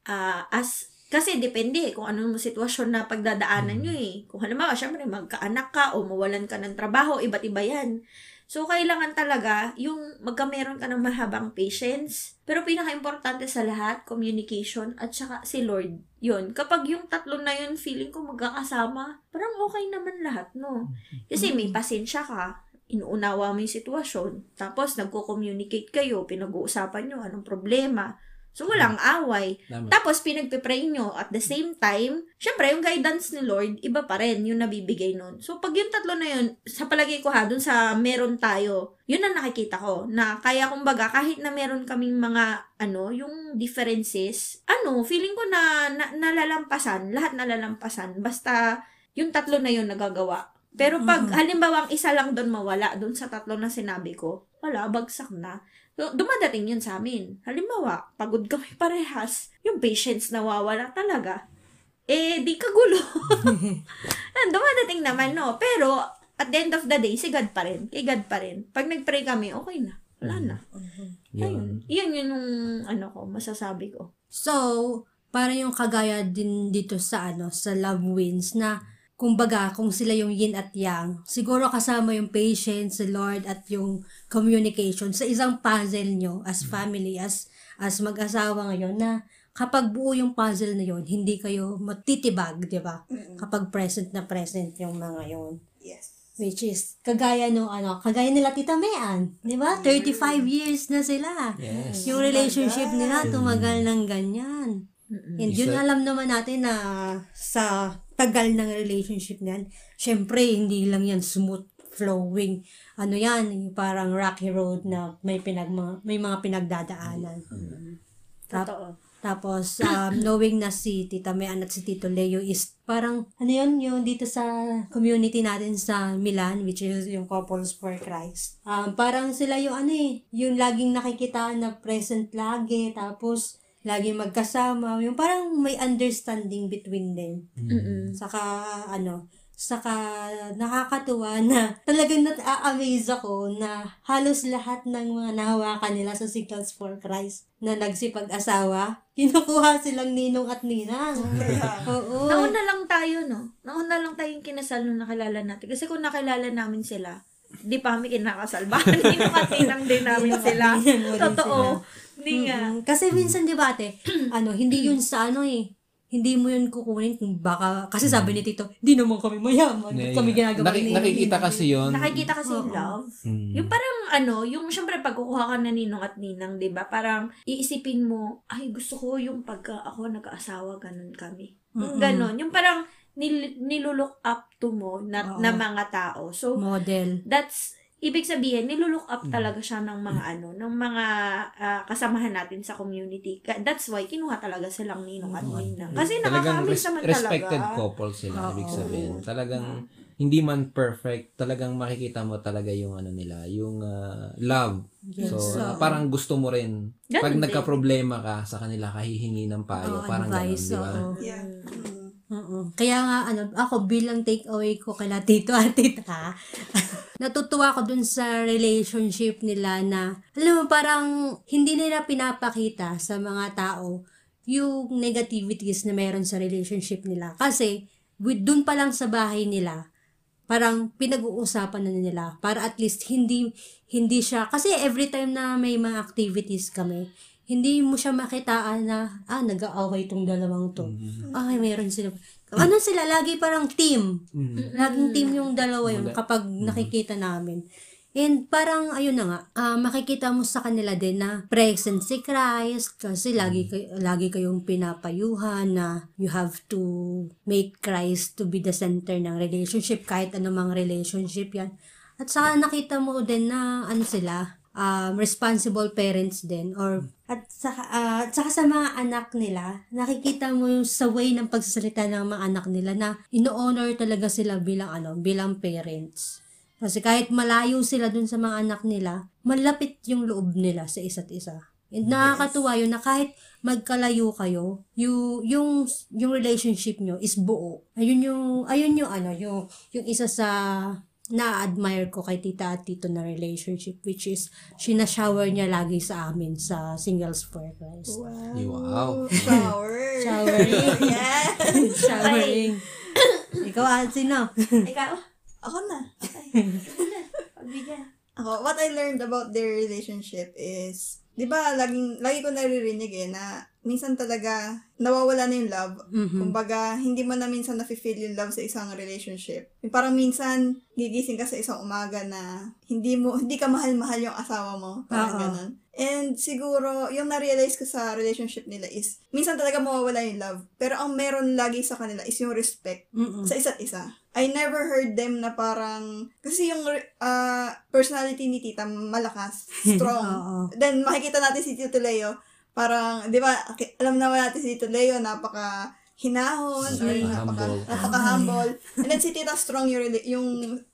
Ah, as, kasi depende kung anong sitwasyon na pagdadaanan nyo eh. Kung halimbawa, syempre, magkaanak ka o mawalan ka ng trabaho, iba't iba yan. So, kailangan talaga yung magkameron ka ng mahabang patience. Pero pinaka-importante sa lahat, communication at saka si Lord. Yun. Kapag yung tatlo na yun, feeling ko magkakasama, parang okay naman lahat, no? Kasi may pasensya ka, inuunawa mo yung sitwasyon, tapos nagko-communicate kayo, pinag-uusapan nyo anong problema. So, walang away. Tama. Tapos, pinagpipray nyo at the same time, syempre, yung guidance ni Lord, iba pa rin yung nabibigay nun. So, pag yung tatlo na yun, sa palagay ko ha, dun sa meron tayo, yun ang nakikita ko, na kaya kumbaga, kahit na meron kaming mga, ano, yung differences, ano, feeling ko na, na nalalampasan, lahat nalalampasan, basta yung tatlo na yun nagagawa. Pero pag, Mhm. halimbawa, ang isa lang doon mawala, doon sa tatlo na sinabi ko, wala, bagsak na. So, dumadating yun sa amin. Halimbawa, pagod kami parehas, yung patience nawawala talaga. Eh, di kagulo. Yan, dumadating naman, no? Pero, at the end of the day, si God pa rin. Kay God pa rin. Pag nag-pray kami, okay na. Wala na. Ayun. Yun. Yun yun yung, ano ko, masasabi ko. So, para yung kagaya din dito sa ano, sa Love Wins na kumbaga, kung sila yung yin at yang, siguro kasama yung patience, the Lord, at yung communication sa isang puzzle nyo as family, as as mag-asawa ngayon na kapag buo yung puzzle na yon hindi kayo matitibag, di ba? Kapag present na present yung mga yon Yes. Which is, kagaya no, ano, kagaya nila Tita Mean, di ba? 35 years na sila. Yes. Yung relationship nila, tumagal ng ganyan. And yun Isa- alam naman natin na sa tagal ng relationship niyan, syempre, hindi lang yan smooth flowing. Ano yan, parang rocky road na may pinag may mga pinagdadaanan. Tap- Totoo. tapos, um, knowing na si Tita Mean at si Tito Leo is parang, ano yun, yung dito sa community natin sa Milan, which is yung Couples for Christ. Um, parang sila yung ano eh, yung laging nakikita na present lagi, tapos laging magkasama, yung parang may understanding between them. Mm-mm. Saka, ano, saka nakakatuwa na talagang nat-amaze ako na halos lahat ng mga nahawakan nila sa Signals for Christ na nagsipag-asawa, kinukuha silang ninong at ninang. Oo. Nauna lang tayo, no? Nauna lang tayong kinasal nung nakilala natin. Kasi kung nakilala namin sila, di pa kami kinakasal. Baka ninakatinang din namin sila. Ninang Totoo. Hindi nga. Kasi minsan, di ba ate, ano, hindi yun sa ano eh, hindi mo yun kukunin kung baka, kasi sabi ni Tito, hindi naman kami mayaman. Ba't kami ginagawa Naki- ni nakikita kasi yun. Nakikita kasi yung love. Mm. Yung parang ano, yung syempre pag kukuha ka na ninong at ninang, 'di ba? Parang iisipin mo, ay gusto ko yung pagka ako nag-aasawa ganun kami. Mm-mm. ganon, yung parang nil, nilulook up to mo na, Oo. na mga tao. So Model. that's ibig sabihin nilulook up Mm. talaga siya ng mga ano, ng mga ah, kasamahan natin sa community. That's why kinuha talaga silang ninong at ninang. Kasi Talagang nakakamiss res- naman respected talaga. couple sila, Oo. ibig sabihin. Talagang hindi man perfect, talagang makikita mo talaga yung ano nila, yung ah, love. Yes. So, Oo. parang gusto mo rin, Ganun pag din. nagka-problema ka sa kanila, kahihingi ng payo. Oo, parang ganun, advice, di ba? oo. Yeah. Mm. Oo. Kaya nga, ano, ako bilang take away ko kala tito at tita, natutuwa ko dun sa relationship nila na, alam mo, parang hindi nila pinapakita sa mga tao yung negativities na meron sa relationship nila. Kasi, with, dun pa lang sa bahay nila, parang pinag-uusapan na nila para at least hindi hindi siya kasi every time na may mga activities kami hindi mo siya makitaan na ah nag-aaway tong dalawang to. Ay meron sila ano sila lagi parang team. Mm. laging team yung dalawa yun kapag nakikita namin. And parang ayun na nga ah, makikita mo sa kanila din na present si Christ kasi lagi kay, lagi kayong pinapayuhan na you have to make Christ to be the center ng relationship kahit anumang relationship yan. At saka nakita mo din na ano sila um, responsible parents din or at saka, ah, at saka sa mga anak nila nakikita mo yung sa way ng pagsasalita ng mga anak nila na ino-honor talaga sila bilang ano bilang parents kasi kahit malayo sila dun sa mga anak nila, malapit yung loob nila sa isa't isa. And nakakatuwa yun na kahit magkalayo kayo, yung, yung, yung relationship nyo is buo. Ayun yung, ayun yung ano, yung, yung isa sa na-admire ko kay tita at tito na relationship which is sinashower niya lagi sa amin sa Singles for Christ. Wow. Shower. Showering. yeah. Showering. Ikaw, sino? Ikaw, Ako na. pagbigyan. Ako, what I learned about their relationship is, di ba, laging, lagi ko naririnig eh, na minsan talaga nawawala na yung love. Mhm. Kumbaga, hindi mo na minsan nafe-feel yung love sa isang relationship. Parang minsan, gigising ka sa isang umaga na hindi mo, hindi ka mahal-mahal yung asawa mo. Parang Oo. ganun. And siguro, yung na-realize ko sa relationship nila is, minsan talaga mawawala yung love. Pero ang meron lagi sa kanila is yung respect Mm-mm. sa isa't isa. I never heard them na parang, kasi yung uh, personality ni tita malakas, strong. Then makikita natin si Tito Leo, parang, di ba, alam naman natin si Tito Leo, napaka hinahon or napaka Napaka-humble. napaka humble and then si Tita strong yung, yung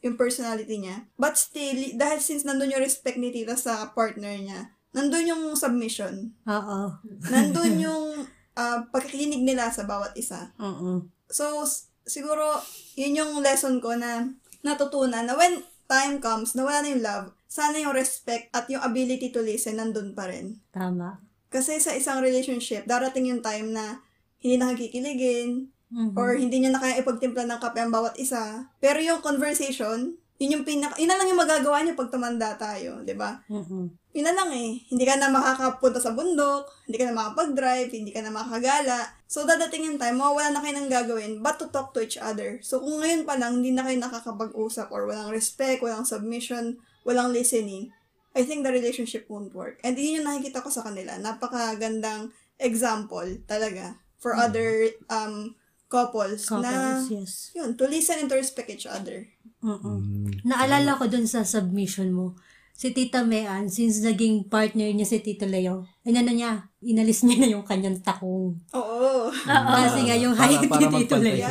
yung personality niya but still dahil since nandun yung respect ni Tita sa partner niya nandun yung submission Oo. nandun yung uh, pagkikinig nila sa bawat isa Oo. So, siguro, yun yung lesson ko na natutunan na when time comes, na wala na yung love, sana yung respect at yung ability to listen nandun pa rin. Tama. Kasi sa isang relationship, darating yung time na hindi na kikiligin, Mhm. or hindi nyo na kaya ipagtimpla ng kape ang bawat isa. Pero yung conversation, yun yung pinaka, yun na lang yung magagawa nyo pag tumanda tayo, di ba? Mhm. Yun na lang eh. Hindi ka na makakapunta sa bundok, hindi ka na makapag-drive, hindi ka na makakagala. So, dadating yung time, mawawala na kayo ng gagawin but to talk to each other. So, kung ngayon pa lang, hindi na kayo nakakapag-usap or walang respect, walang submission, walang listening, I think the relationship won't work. And yun yung nakikita ko sa kanila. Napakagandang example talaga for other um couples, na Couples, yes. yun, to listen and to respect each other. Mhm. Naalala ko dun sa submission mo, si Tita Mean, since naging partner niya si Tito Leo, inano niya, inalis niya na yung kanyang takong. Oo. Kasi nga yung Para- height ni Tito Leo.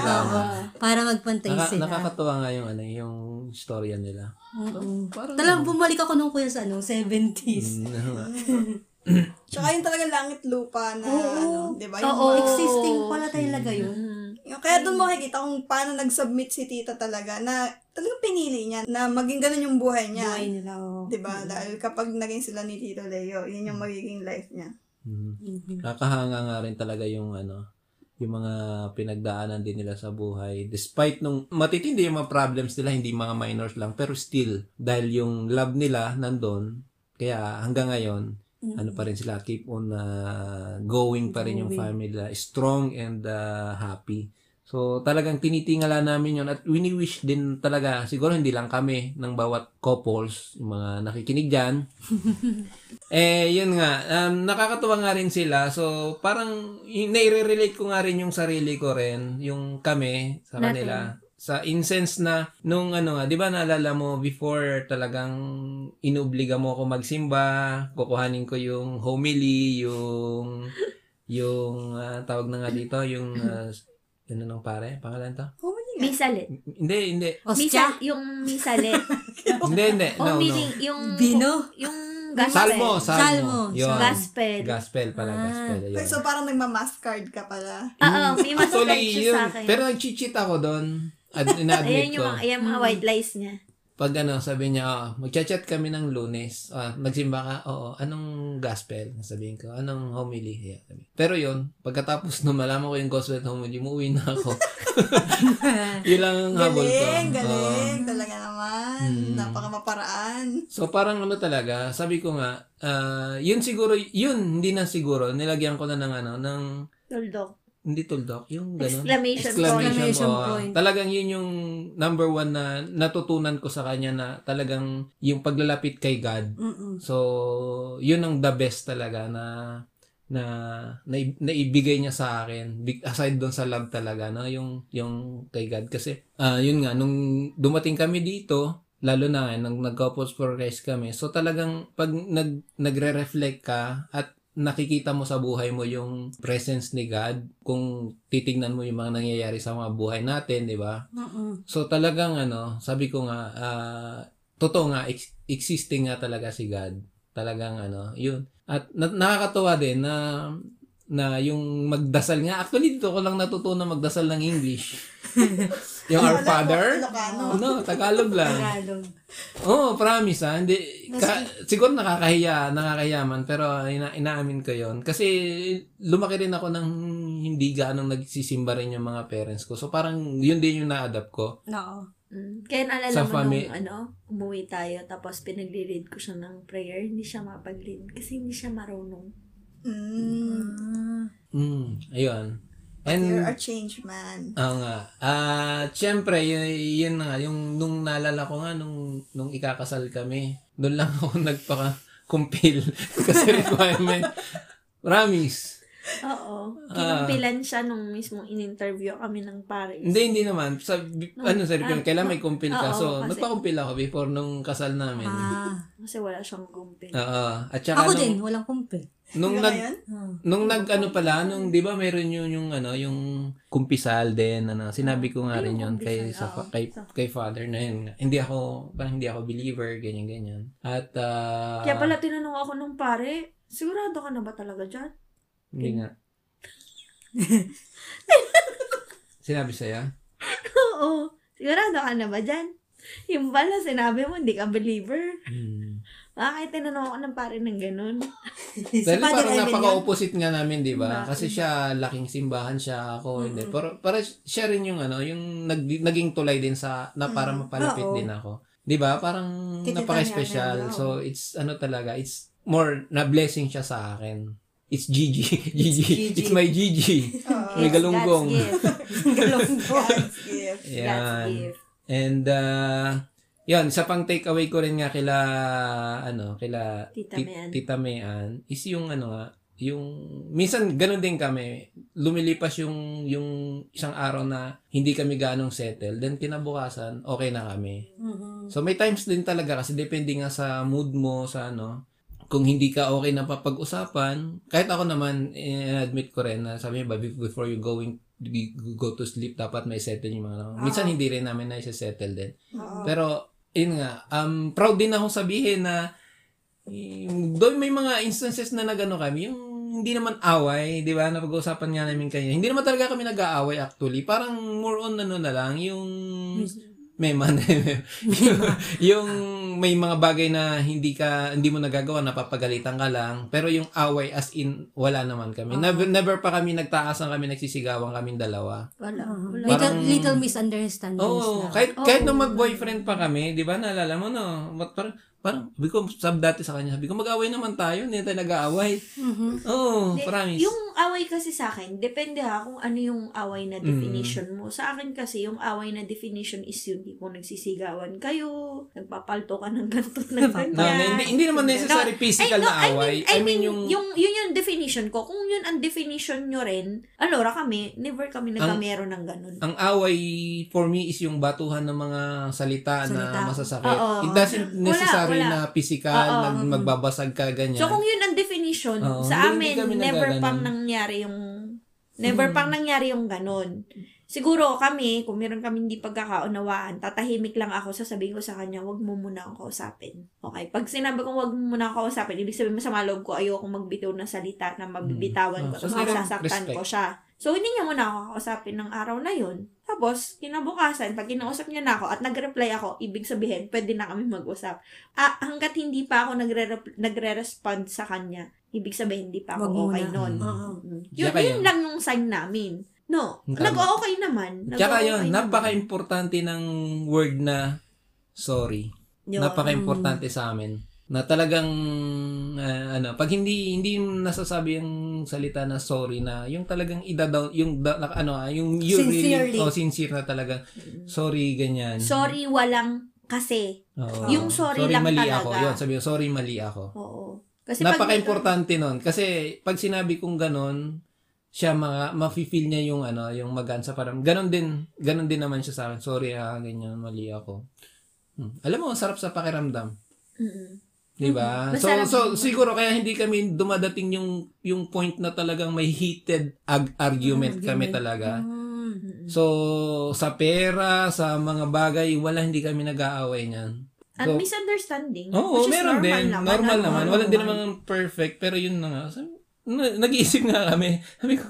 Para magpantay Naka, sila. nakakatuwa nga yung ano, yung storya nila. Oo. Parang- Talagang bumalik ako nung kuya sa ano, 70s. Mm, ano nga. Tsaka yung talaga langit lupa na, ano, di ba? Yung Oo. Existing pala talaga yun. Yung, kaya doon mo makikita kung paano nag-submit si tita talaga na talagang pinili niya na maging ganun yung buhay niya. Buhay nila, oh. Di ba? Dahil kapag naging sila ni Tito Leo, yun yung magiging life niya. Mm. Mhm. Nakahanga nga rin talaga yung ano, yung mga pinagdaanan din nila sa buhay. Despite nung matitindi yung mga problems nila, hindi mga minors lang, pero still, dahil yung love nila nandun, kaya hanggang ngayon, ano pa rin sila, keep on uh, going pa rin yung Going. family nila, strong and uh, happy. So, talagang tinitingala namin yun at wini-wish din talaga, siguro hindi lang kami, ng bawat couples, yung mga nakikinig dyan. eh, yun nga, um, nakakatuwa nga rin sila. So, parang, nai-relate ko nga rin yung sarili ko rin, yung kami sa kanila. Sa insense na, nung ano nga, di ba naalala mo, before talagang inuobliga mo ako magsimba, kukuhanin ko yung homily, yung, yung, ah, tawag na nga dito, yung, uh, ano nung pare, pangalan to? Nga. Misalit. Hindi, hindi. Ostya? Misa, yung misalit. Hindi, hindi. No, no. meaning, yung... Vino? Yung gospel. Salmo, salmo. Salmo. Yun. Gospel. Gospel pala, Ah. gospel. Yun. So, parang nagmamask card ka pala. Oo, may mas Actually, yun. sa akin. Pero nag-cheat ako doon. At ina-admit Ayan ko. yung, ayan mga white lies niya. Pag ano, sabi niya, oh, magchat-chat kami ng lunes. Ah, nagsimba ka? Oo. Anong gospel? Sabihin ko. Anong homily? Yeah, sabi. Pero yun, pagkatapos na malaman ko yung gospel at homily, umuwi na ako. yun lang ang habol ko. Galing, Oo. galing. Talaga naman. Mm. Napakamaparaan. So parang ano talaga, sabi ko nga, ah, yun siguro, yun, hindi na siguro, nilagyan ko na ng ano, ng, Tuldok. Hindi tuldok, yung gano'n. Exclamation, Exclamation oo. point. Talagang yun yung number one na natutunan ko sa kanya na talagang yung paglalapit kay God. Mm-mm. So, yun ang the best talaga na na na- naibigay niya sa akin Big- aside doon sa love talaga no yung yung kay God kasi ah yun nga nung dumating kami dito lalo na nung nag-couples for Christ kami so talagang pag nag nagre-reflect ka at nakikita mo sa buhay mo yung presence ni God kung titingnan mo yung mga nangyayari sa mga buhay natin di ba. So talagang ano, sabi ko nga, ah, totoo nga, ex- existing nga talaga si God. Talagang ano, yun. At na- nakakatuwa din na na yung magdasal nga. Actually, dito ko lang natutunan magdasal ng English. yung Our Father. No, Tagalog lang. Tagalog. Oo, oh, promise ha. Hindi, ka, siguro nakakahiya, nakakahiya man, pero ina, inaamin ko yon Kasi lumaki rin ako ng hindi ganong nagsisimba rin yung mga parents ko. So parang yun din yung na-adapt ko. Oo. Mm. Kaya naalala Sa mo fami- nung ano, umuwi tayo, tapos pinagli-read ko siya ng prayer, hindi siya mapag-read kasi hindi siya marunong. Mm. Mm, ayun. And, You're a changed man. Oo nga. Ah, syempre, yun, yun na nga, yung nung naalala ko nga nung nung ikakasal kami, doon lang ako nagpaka-compile kasi requirement. Promise. Oo. Ah. Kinumpilan siya nung mismo in-interview kami ng pare. Hindi, hindi naman. Sa, ano, sa requirement, ah, kailangan may compile ka. oo, so, kasi- nagpa-compile ako before nung kasal namin. Ah. Kasi wala siyang kumpil. Oo. At saka Ako nung, din, walang kumpe. nung nag? Ah. Nung nag ano pala, nung 'di ba meron yun yung ano, yung kumpisal din ano. Sinabi ko nga Ay, rin yun kay sa kay, kay father na yun. Hindi ako parang hindi ako believer ganyan ganyan. At ah, Kaya pala tinanong ako nung pare, sigurado ka na ba talaga dyan? Hindi nga. Sinabi sa'yo? Oo. Sigurado ka na ba dyan? Yung pala, sinabi mo, hindi ka believer. Hmm. Bakit tinanong ako ng pare ng ganun? Dahil parang napaka-opposite nga namin, di ba? Kasi siya, laking simbahan siya, ako, hindi. Pero, para siya rin yung ano, yung nag, naging tulay din sa, na para mapalapit Oo. din ako. Di ba? Parang napaka-special. So, it's, ano talaga, it's more na blessing siya sa akin. It's Gigi. Gigi. Gigi. It's my Gigi. Oo. May galunggong. God's gift. Galonggong. God's gift. God's gift. And, uh, yun, sa pang takeaway ko rin nga kila, ano, kila Tita Ti- Mean. Tita Mean, is yung ano nga, yung, minsan ganun din kami, lumilipas yung, yung isang araw na hindi kami ganong settle, then kinabukasan, okay na kami. Mhm. So may times din talaga kasi depende nga sa mood mo, sa ano, kung hindi ka okay na papag-usapan, kahit ako naman, admit ko rin na sabi be- before you going go to sleep, dapat may settle yung mga, ano. minsan hindi rin namin na settle din. Oo. Pero, yun nga, um, proud din ako sabihin na yung, doon may mga instances na nagano kami, yung hindi naman away, di ba? Napag-uusapan nga namin kayo. Hindi naman talaga kami nag-aaway actually. Parang more on ano na lang, yung may man yung, yung may mga bagay na hindi ka hindi mo nagagawa napapagalitan ka lang pero yung away as in wala naman kami never, never pa kami nagtaasan kami nagsisigawan kaming dalawa Wala. Wala. Little, Parang- little misunderstandings Oo, lang. kahit Oo. kahit nung mag-boyfriend pa kami, 'di ba? Naalala mo no? Mat- Parang parang sabi ko sab dati sa kanya, sabi ko mag-away naman tayo, hindi tayo nag-aaway. Mhm. Oo, Hindi, promise. Yung away kasi sa akin, depende ha kung ano yung away na definition mo. Sa akin kasi, yung away na definition is yun, di kung nagsisigawan kayo, nagpapalto ka ng gantot no, na ganyan. hindi, hindi naman necessary physical no, na away. I mean, yung, yung, yun yung definition ko. Kung yun ang definition nyo rin, alora kami, never kami nagkamero ng ganun. ang away for me is yung batuhan ng mga salita, Salita. na masasakit. Oo. It doesn't Wala, wala. na physical, Oo. nag, magbabasag ka ganyan. So, kung yun ang definition, Oo, sa hindi- hindi amin, kami never nagaganon. pang nangyari yung, never pang nangyari yung ganun. Siguro kami, kung meron kami hindi pagkakaunawaan, tatahimik lang ako, sasabihin ko sa kanya, wag mo muna akong kausapin. Okay? Pag sinabi kong wag mo muna akong kausapin, ibig sabihin masama loob ko, ayoko magbitaw ng salita na mabibitawan ko, Oh, so tapos masasaktan respect. ko siya. So, hindi niya muna ako kakausapin ng araw na yun. Tapos, kinabukasan, pag kinausap niya na ako at nag-reply ako, ibig sabihin, pwede na kami mag-usap. Ah, hanggat hindi pa ako nagre- nagre-respond sa kanya, ibig sabihin, hindi pa Wag ako okay muna. nun. Oo. Mm. Yun, Tsaka yun yun. lang yung sign namin. No, Tama. nag-okay naman. Tsaka yun, naman. napaka-importante ng word na sorry. Yun. Napaka-importante sa amin. Na talagang ah, ano, pag hindi hindi nasasabi yung salita na sorry na yung talagang ida-down yung da, na- ano ah, yung you Sincerely. really oh, sincere na talaga sorry ganyan. Sorry, walang kasi. Oo. yung sorry lang mali talaga. ako. Yun, sabi ko, sorry mali ako. Oo. Kasi pag- Napaka-importante nun. Kasi pag sinabi kong ganon, siya mga mafe-feel niya yung ano, yung magansa parang ganon din, ganon din naman siya sa akin. Sorry ah, ganyan, mali ako. Hmm. Alam mo, ang sarap sa pakiramdam. Mm-mm. 'Di ba? Mhm. So so siguro kaya hindi kami dumadating yung yung point na talagang may heated ag- argument kami talaga. Mm. So sa pera, sa mga bagay, wala hindi kami nag-aaway niyan. At So, misunderstanding. Oo, which meron normal din. Naman, normal ano, naman. Wala din naman perfect, pero yun na nga. Na- nag-iisip nga kami. Sabi ko,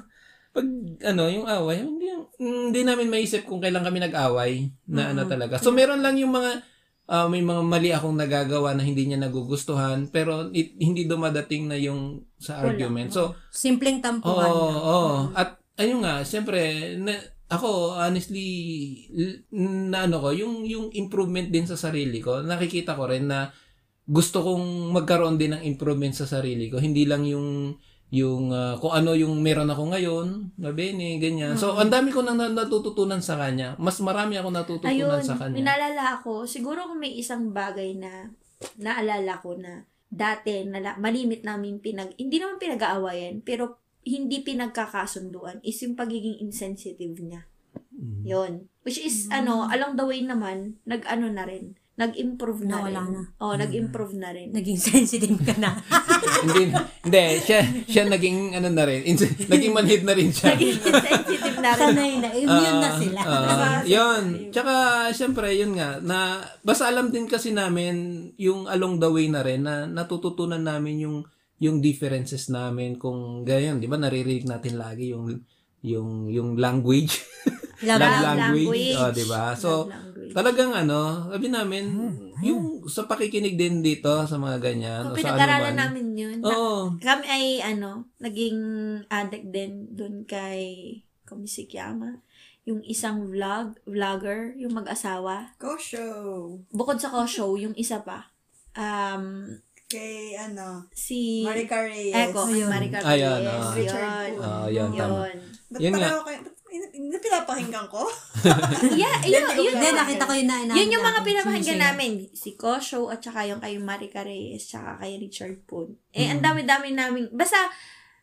pag ano, yung away, hindi, hindi namin maisip kung kailan kami nag-away na ano talaga. So, meron lang yung mga, ah, may mga mali akong nagagawa na hindi niya nagugustuhan, pero it- hindi dumadating na yung sa Wala. argument. So, Simpleng Oo, tampuhan. oo. At ayun nga, siyempre, na, ako honestly na ano ko, yung yung improvement din sa sarili ko, nakikita ko rin na gusto kong magkaroon din ng improvement sa sarili ko. Hindi lang yung yung ah, kung ano yung meron ako ngayon, na bene, ganyan. So, ang dami ko nang na- natututunan sa kanya. Mas marami ako natututunan Ayun, sa kanya. minalala ako, siguro kung may isang bagay na naalala ko na dati nala, malimit namin pinag, hindi naman pinag-aawayan, pero hindi pinagkakasunduan is yung pagiging insensitive niya. Mm. Yon. Which is, ano, along the way naman, nag-ano na rin, nag-improve na Nawala rin. na. Oo, nag-improve na rin. Naging sensitive ka na. hindi, hindi, siya, siya naging, ano na rin, ins- naging manhid na rin siya. Naging insensitive na rin. Sanay na. Immune na Ah, sila. Diba? yun. Tsaka, syempre, yun nga, na, basta alam din kasi namin, yung along the way na rin, na natututunan namin yung, yung differences namin, kung ganyan, di ba, naririnig natin lagi yung, yung, yung language. Love Love language. language. Oh, di ba? So, talagang ano, sabi namin, yung sa pakikinig din dito sa mga ganyan. o So, sa pinag-aralan anuman. namin yun. Oo. Kami ay, ano, naging addict din dun kay Komisikiyama. Yung isang vlog, vlogger, yung mag-asawa. Go show. Bukod sa ko-show, yung isa pa. Um, Kay, ano, si... Marica Reyes. Eko, Ayun. Maricar Ayun, Reyes. ah. Richard Yun. Ah, yun, tama. Yun. Ba't Yun nga. pareho kayo? Ba't pinapakinggan ko? Yeah, yun, yun, Hindi, nakita ko yun na yun yung mga pinapakinggan namin. Si Kosho at saka yung kay Marica Reyes tsaka kay Richard Poon. Eh, Mm. ang dami-dami namin. Basta,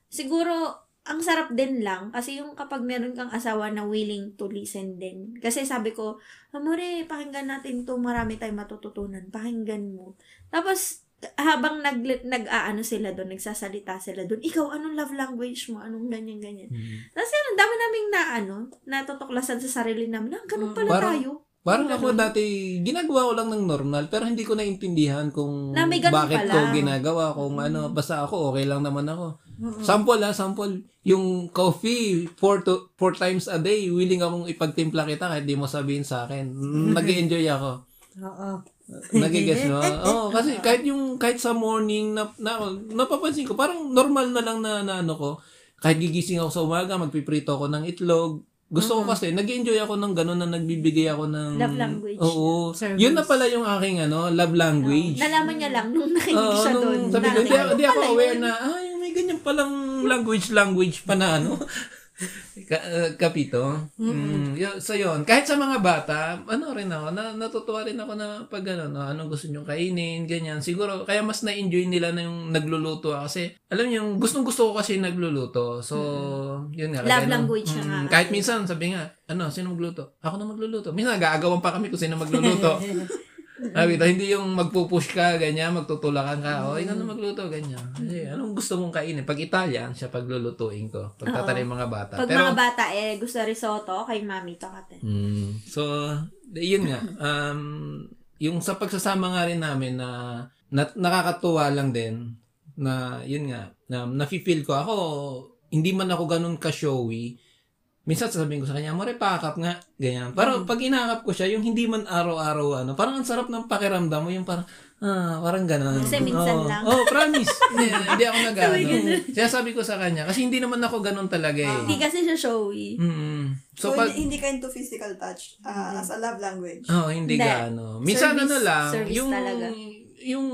siguro, ang sarap din lang. Kasi yung kapag meron kang asawa na willing to listen din. Kasi sabi ko, Amore, pakinggan natin to. Marami tayong matututunan. Pakinggan mo. Tapos, habang nag, nag-aano sila doon, nagsasalita sila doon, ikaw, anong love language mo? Anong ganyan, ganyan. Mm. Tapos yun, ang dami naming na, ano, natutuklasan sa sarili namin. Ah, ganun pala Parang- tayo. Parang Yung ako ganun. dati, ginagawa ko lang ng normal, pero hindi ko naintindihan kung Na may ganun bakit pala. ko ginagawa, kung ano, basta ako, okay lang naman ako. Sample ha, sample. Yung coffee, four, to, four times a day, willing akong ipagtimpla kita kahit di mo sabihin sa akin. nag enjoy ako. Oo. Nagigets mo? Oo, kasi kahit yung, kahit sa morning, na, na, napapansin ko, parang normal na lang na, na ano ko, kahit gigising ako sa umaga, magpiprito ako ng itlog, gusto ko kasi, nag enjoy ako ng gano'n na nagbibigay ako ng... Love language. Oo. Service. Yun na pala yung aking ano, love language. Nalaman niya lang nung nakinig Oo, siya nung doon. sabi ko, hindi, ako- ako Pala yun. aware na, ah, yung may ganyan palang language, language pa na ano. Ka, uh, kapito. Mm, so yun, kahit sa mga bata, ano rin ako, na, natutuwa rin ako na pag ano, no, anong gusto nyo kainin, ganyan. Siguro, kaya mas na-enjoy nila na yung nagluluto ako. Kasi, alam niyo, yung gustong gusto ko kasi nagluluto. So, yun nga. Love language na nga. mm, Kahit minsan, sabi nga, ano, sino magluto? Ako na magluluto. Minsan, nag-aagawan pa kami kung sino magluluto. Sabi ito, hindi yung magpupush ka, ganyan, magtutulakan ka. O, ikaw na magluto, ganyan. Kasi, anong gusto mong kainin? Pag Italian, siya paglulutuin ko. Pag tatry mga bata. Pag Pero, mga bata, eh, gusto risotto, kay mami to kate. Mm. So, yun nga. Um, yung sa pagsasama nga rin namin na, na nakakatuwa lang din na yun nga, na nafe-feel ko ako, hindi man ako ganun ka-showy, minsan sasabihin ko sa kanya, more pakap nga, ganyan. Pero pag inakap ko siya, yung hindi man araw-araw, ano, parang ang sarap ng pakiramdam mo, yung parang, ah, parang ganun. Kasi minsan Oo. lang. Oh, promise. hindi, hindi ako nag Kaya sabi ko sa kanya, kasi hindi naman ako ganun talaga eh. Hindi kasi siya showy. Mm. So, So, pag, hindi, hindi ka into physical touch ah, as a love language. Oh, hindi Hindi. gaano. Minsan Service- ano lang, service yung talaga. yung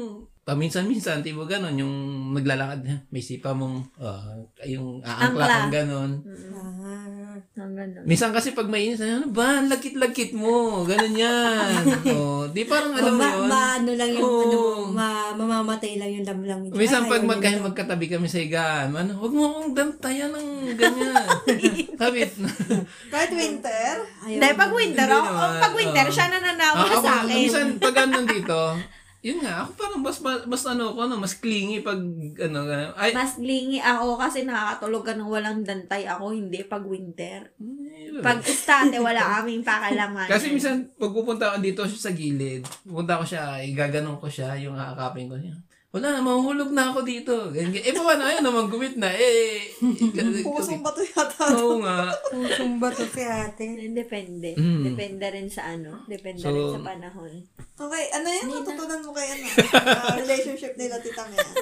paminsan-minsan, tipo ganon, yung naglalakad, may sipa mong, ah, yung aangkla Angkla. kang ganon. Ah. Ang ganun. Minsan kasi pag mainit, ano ba, ang lagkit-lagkit mo, ganon yan. oh, di parang alam mo ma, yun. ma, ano lang yung, ano, ma, mamamatay lang yung love language. Minsan pag magkahin niya. magkatabi kami sa higaan, ano, huwag mo akong dantayan ng ganyan. Kabit. Kahit winter, Ayaw Hindi, pag winter, naman, pag winter, siya nananawa Ah, sa akin. minsan pag ano dito, yun nga, ako parang mas, mas, mas ano ko, ano, mas clingy pag, ano, ay, Mas glingi ako kasi nakakatulog ka ng walang dantay. Ako hindi pag winter. eh, Pag estate, wala kaming pakalaman. Kasi minsan, pag pupunta ako dito sa gilid, pupunta ko siya, igaganon ko siya, yung akakapin ko niya. Wala na, mahuhulog na ako dito. Eh, paano? Ayun naman, gumit na. Eh, pusong bato yata. Oo nga. Pusong ba to si ate? Depende. Mm. Depende rin sa ano. Depende So, rin sa panahon. Okay, ano yan? Natutunan mo kay ano? ah, relationship nila tita Mian.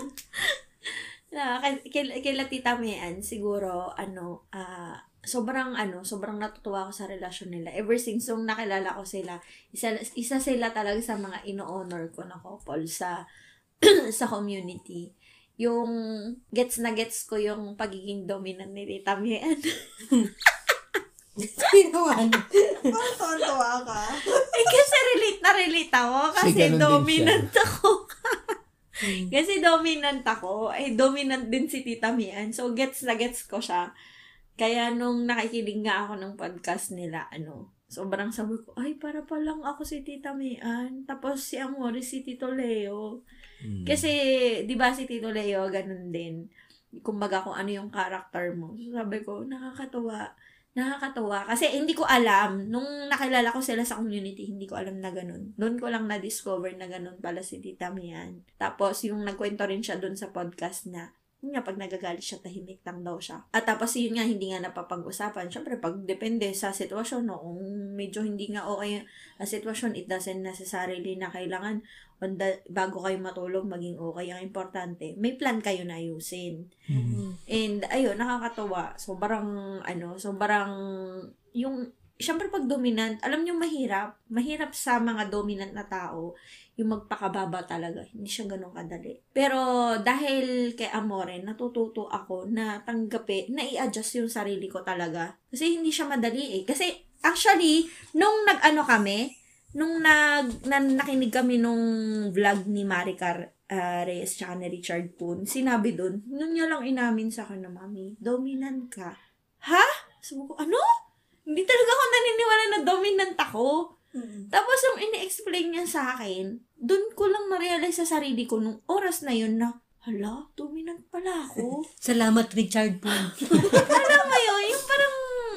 Na, kay, kay, kay Tita Mian, siguro, ano, ah, sobrang, ano, sobrang natutuwa ako sa relasyon nila. Ever since nung nakilala ko sila, isa, isa sila talaga sa mga ino-honor ko na couple sa, sa community. Yung gets na gets ko yung pagiging dominant ni Tita Mian. Parang tuwan-tuwa ka. eh, kasi relate na relate ako. Kasi din dominant ako. kasi dominant ako. Eh, dominant din si Tita Mian. So, gets na gets ko siya. Kaya nung nakikinig nga ako ng podcast nila, ano, sobrang sabi ko, ay, para pa lang ako si Tita Mian. Tapos si Amore, si Tito Leo. Kasi, di ba si Tito Leo, ganun din. Kumbaga kung ano yung character mo. So, sabi ko, nakakatuwa. Nakakatuwa. Kasi hindi ko alam, nung nakilala ko sila sa community, hindi ko alam na ganun. Doon ko lang na-discover na ganun pala si Tita Mian. Tapos, yung nagkwento rin siya doon sa podcast na, yun nga, pag nagagalit siya, tahimik lang daw siya. At tapos yun nga, hindi nga napapag-usapan. Siyempre, pag depende sa sitwasyon, no, kung medyo hindi nga okay ang sitwasyon, it doesn't necessarily na kailangan on the, bago kayo matulog, maging okay. Ang importante, may plan kayo na ayusin. And, ayun, nakakatawa. Sobrang, ano, sobrang, yung, syempre pag dominant, alam niyo mahirap. Mahirap sa mga dominant na tao, yung magpakababa talaga. Hindi siya ganun kadali. Pero, dahil kay Amore, natututo ako na tanggapi, na i-adjust yung sarili ko talaga. Kasi hindi siya madali eh. Kasi, actually, nung nag-ano kami, nung nag, na, nakinig kami nung vlog ni Maricar uh, Reyes tsaka ni Richard Poon, sinabi dun, nung niya lang inamin sa akin na, Mami, dominant ka. Ha? Sabi ko, ano? Hindi talaga ako naniniwala na dominant ako. Tapos, yung ini-explain niya sa akin, dun ko lang na-realize sa sarili ko nung oras na yun na, hala, dominant pala ako. Salamat, Richard po. alam mo yun, yung parang,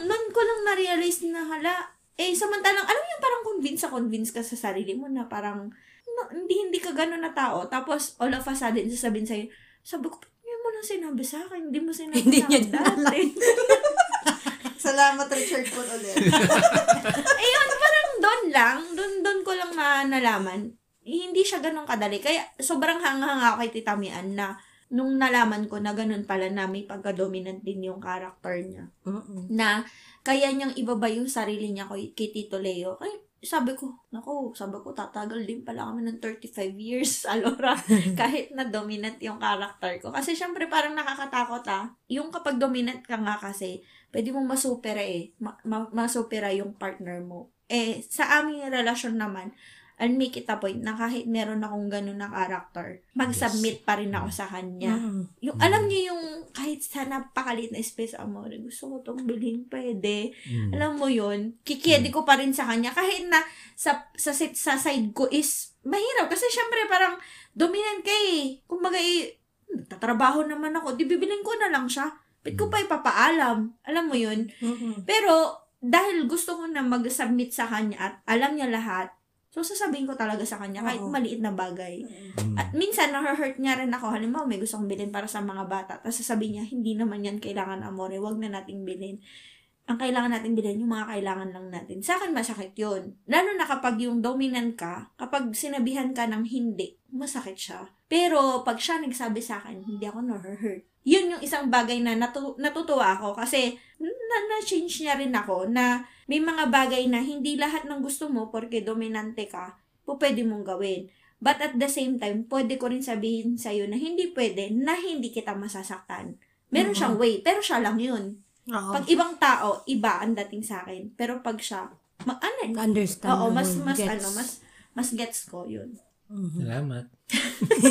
nun ko lang na-realize na, hala, eh, samantalang, alam mo yung parang convince sa convince ka sa sarili mo na parang, na- hindi, hindi ka gano'n na tao. Tapos, all of a sudden, sasabihin sa'yo, sabi ko, hindi mo lang sinabi sa akin, hindi mo sinabi Hindi sa akin dati. Salamat, Richard Paul ulit. Parang doon lang, doon doon ko lang na nalaman. eh, Hindi siya ganun kadali. Kaya sobrang hanga-hanga ako kay Tita Mian na nung nalaman ko na ganun pala na may pagka-dominant din yung character niya. Na kaya niyang ibaba yung sarili niya kay, kay Tito Leo. Ay, sabi ko, naku, sabi ko, tatagal din pala kami ng 35 years, Alora, kahit na dominant yung character ko. Kasi syempre parang nakakatakot ah. Yung kapag dominant ka nga kasi, pwede mong masupera eh. Ma- ma- masupera yung partner mo. Eh, sa aming relasyon naman, I'll make it a point na kahit meron akong ganun na character, mag-submit pa rin ako sa kanya. Yung, alam niyo yung kahit sa napakalit na space amore, gusto ko tong bilhin, pwede. Mm. Alam mo yun, kikiyedi ko pa rin sa kanya. Kahit na sa, sa, sa side ko is mahirap. Kasi syempre parang dominant ka eh. Kumbaga eh, tatrabaho naman ako, di bibilin ko na lang siya. Ba't ko pa ipapaalam? Alam mo yun? Pero, dahil gusto ko na mag-submit sa kanya at alam niya lahat, so sasabihin ko talaga sa kanya kahit Oo. maliit na bagay. Mm. At minsan, na-hurt niya rin ako. Halimbawa, may gusto kong bilhin para sa mga bata. Tapos sasabihin niya, hindi naman yan kailangan amore. Huwag na nating bilhin. Ang kailangan natin bilhin, yung mga kailangan lang natin. Sa akin, masakit yun. Lalo na kapag yung dominant ka, kapag sinabihan ka ng hindi, masakit siya. Pero, pag siya nagsabi sa akin, hindi ako na-hurt. Yun yung isang bagay na natu- natutuwa ako kasi na- na-change niya rin ako na may mga bagay na hindi lahat ng gusto mo porque dominante ka, po pwede mong gawin. But at the same time, pwede ko rin sabihin sa'yo na hindi pwede na hindi kita masasaktan. Meron Mhm. siyang way, pero siya lang yun. Oo. Pag ibang tao, iba ang dating sa akin. Pero pag siya, ma- ano, Understand. oo, mas, mas, Gets. ano, mas, mas gets ko yun. Mhm. Salamat.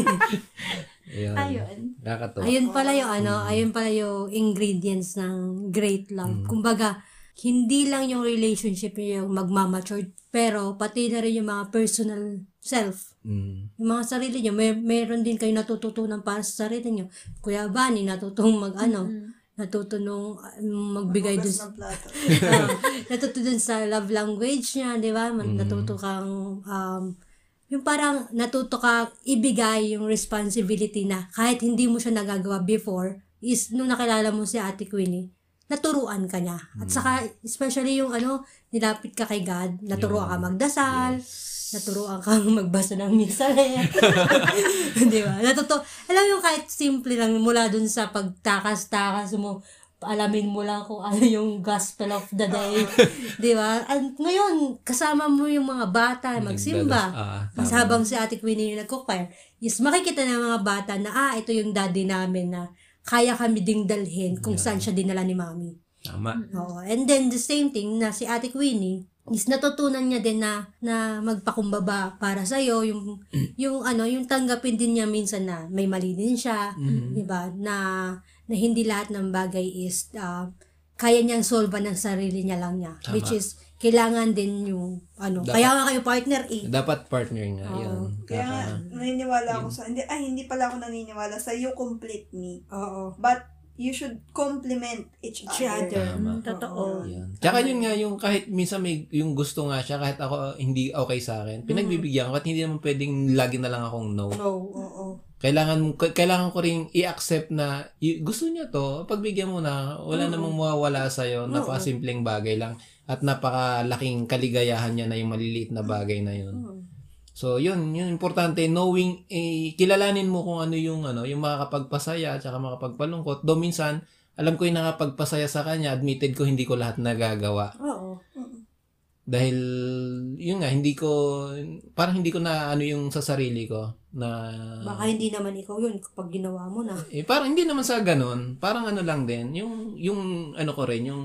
Ayun. Ayun. Nakakatawa. Ayun pala yung ano, Mm. ayun pala yung ingredients ng great love. Mm. Kumbaga, hindi lang yung relationship yung magmamature, pero pati na rin yung mga personal self. Mm. Yung mga sarili nyo, may, meron din kayo natututunan para sa sarili nyo. Kuya Bani, natutong mag ano, Mm. natutulong magbigay dun uh, natuto dun sa love language niya, di ba? Mm. Natuto kang, um, yung parang natuto ka ibigay yung responsibility na kahit hindi mo siya nagagawa before, is nung nakilala mo si Ate Queenie, naturuan ka niya. At saka, especially yung ano, nilapit ka kay God, naturuan ka magdasal, Yes. naturuan kang magbasa ng misalet. Di ba? Natuto, alam yung kahit simple lang mula dun sa pagtakas-takas mo, alamin mo lang kung ano yung gospel of the day. Di ba? At ngayon, kasama mo yung mga bata, magsimba. Ah, Mas habang si Ate Queenie yung nagko-choir, is makikita ng mga bata na, ah, ito yung daddy namin na kaya kami ding dalhin kung saan siya dinala ni mami. Tama. Oo. And then, the same thing na si Ate Queenie, is natutunan niya din na na magpakumbaba para sa iyo yung yung ano yung tanggapin din niya minsan na may mali din siya Mhm. 'di ba na na hindi lahat ng bagay is ah, kaya niyang solve ng sarili niya lang niya Tama. which is kailangan din yung ano Dapat- kaya nga kayo partner eh Dapat partner nga Oo. yun. Kaya nga, naniniwala ako sa, hindi, ay, hindi pala ako naniniwala sa you complete me. oo But, you should complement each, Each other. other. Tama. Mm, totoo. Yan. Tsaka yun nga, yung kahit minsan may, yung gusto nga siya, kahit ako hindi okay sa akin, pinagbibigyan ko at hindi naman pwedeng lagi na lang akong no. no oo kailangan mo- kailangan ko ring i-accept na y- gusto niya to, pagbigyan mo na, wala namang mawawala sa iyo, napakasimpleng bagay lang at napakalaking kaligayahan niya na yung maliliit na bagay na yun. So, yun, yun importante knowing eh, kilalanin mo kung ano yung ano, yung makakapagpasaya at saka makapagpalungkot. Do minsan, alam ko yung nakapagpasaya sa kanya, admitted ko hindi ko lahat nagagawa. Oo. Dahil, yun nga, hindi ko, parang hindi ko na ano yung sa sarili ko na, Baka hindi naman ikaw yun kapag ginawa mo na. eh, parang hindi naman sa ganun. Parang ano lang din, yung, yung ano ko rin, yung,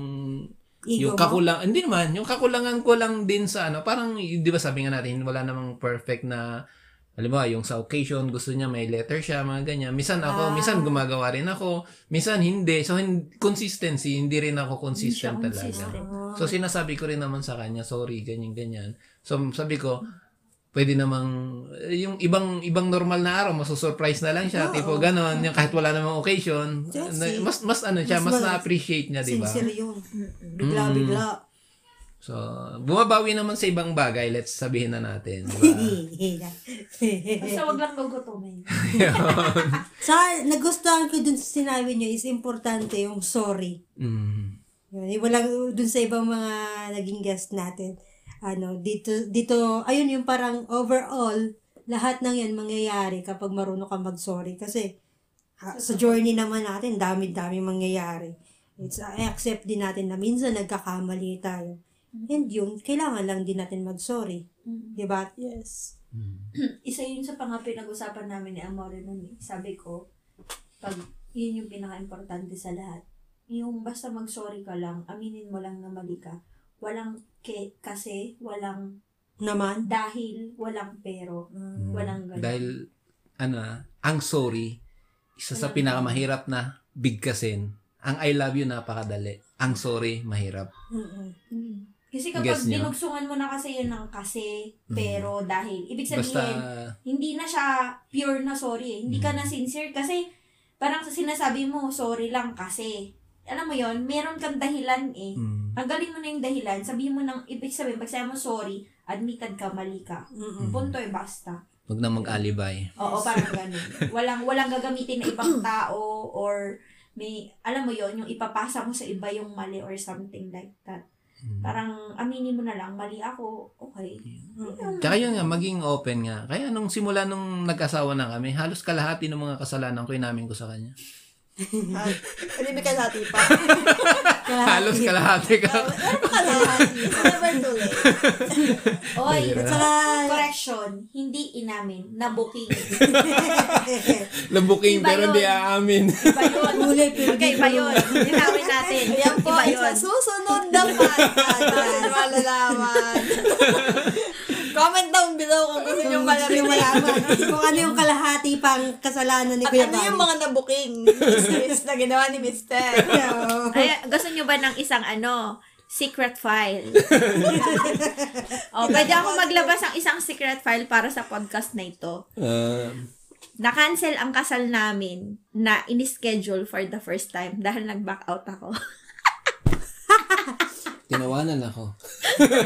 Ego yung mo. kakulang, hindi naman, yung kakulangan ko lang din sa ano, parang, di ba sabi nga natin, wala namang perfect na, alam mo, yung sa occasion, gusto niya may letter siya, mga ganyan. Minsan ako, Ah. minsan gumagawa rin ako, minsan hindi. So, hin- consistency, hindi rin ako consistent Hindi talaga. consistent. So, sinasabi ko rin naman sa kanya, sorry, ganyan, ganyan. So, sabi ko, pwede namang, yung ibang ibang normal na araw, masusurprise na lang siya, tipo ganon, yung kahit wala namang occasion, na- mas, mas ano siya, Mas mas, ma- na-appreciate niya, di ba? Sincere yun. Bigla-bigla. So, bumabawi naman sa ibang bagay, let's sabihin na natin, di ba? Basta wag lang gugutumin. sa nagustuhan ko dun sa sinabi niyo is importante yung sorry. mm. Yun, yung walang dun sa ibang mga naging guest natin. Ano, dito, dito, ayun yung parang overall, lahat ng yan mangyayari kapag marunong ka mag-sorry. Kasi, ha, sa journey naman natin, dami-dami mangyayari. It's, I accept din natin na minsan nagkakamali tayo. And yun, kailangan lang din natin mag-sorry. Diba? Yes. Isa yun sa pang pinag-usapan namin ni Amore nun eh. Sabi ko, pag yun yung pinaka-importante sa lahat. Yung basta mag-sorry ka lang, aminin mo lang na mali ka. Walang ke, kasi, walang Naman. dahil, walang pero, walang ganun. Dahil, ano, ang sorry, isa sa pinakamahirap na bigkasin. Ang I love you napakadali. Ang sorry, mahirap. Mm-mm. Kasi kapag Gets niyo? binugsungan mo na kasi yun ng kasi, pero, dahil, ibig Basta, sabihin, hindi na siya pure na sorry eh. Hindi ka na sincere kasi parang sa sinasabi mo, sorry lang kasi. Alam mo yon meron kang dahilan eh. mm, Tanggalin mo na yung dahilan. Sabihin mo ng, ibig sabihin, pag sabi mo sorry, admitted ka, mali ka. Mm-mm. Punto eh, basta. wag na mag-alibay. Oo, parang ganun. Walang, walang gagamitin na ibang tao or may, alam mo yon yung ipapasa mo sa iba yung mali or something like that. Mm. Parang aminin mo na lang, mali ako, okay. Mm-mm. Tsaka yun nga, maging open nga. Kaya nung simula nung nag-asawa na kami, halos kalahati ng mga kasalanan ko inamin ko sa kanya. Ah, Hindi ka dati pa. halos kalahati ka. Ano ka na? Never too late. Oy. Saka, correction, hindi inamin, nabuking. Labuking Iba pero yun. hindi aamin. Iba yun. Huli, pero Okay, iba yun. Linawin natin. Yan po, Iba yun. sa susunod na podcast malalaman. Comment down below kung gusto nyo Kung gusto nyo malaman. malaman kung ano yung kalahati pang kasalanan ni At Kuya ano yung Bobby. mga nabuking miss na ginawa ni Mr. Oo. Ay, gusto nyo ba ng isang ano, secret file? o, pwede ako maglabas ng isang secret file para sa podcast na ito. Um, Na-cancel ang kasal namin na in-schedule for the first time dahil nag-back out ako. Tinawanan ako.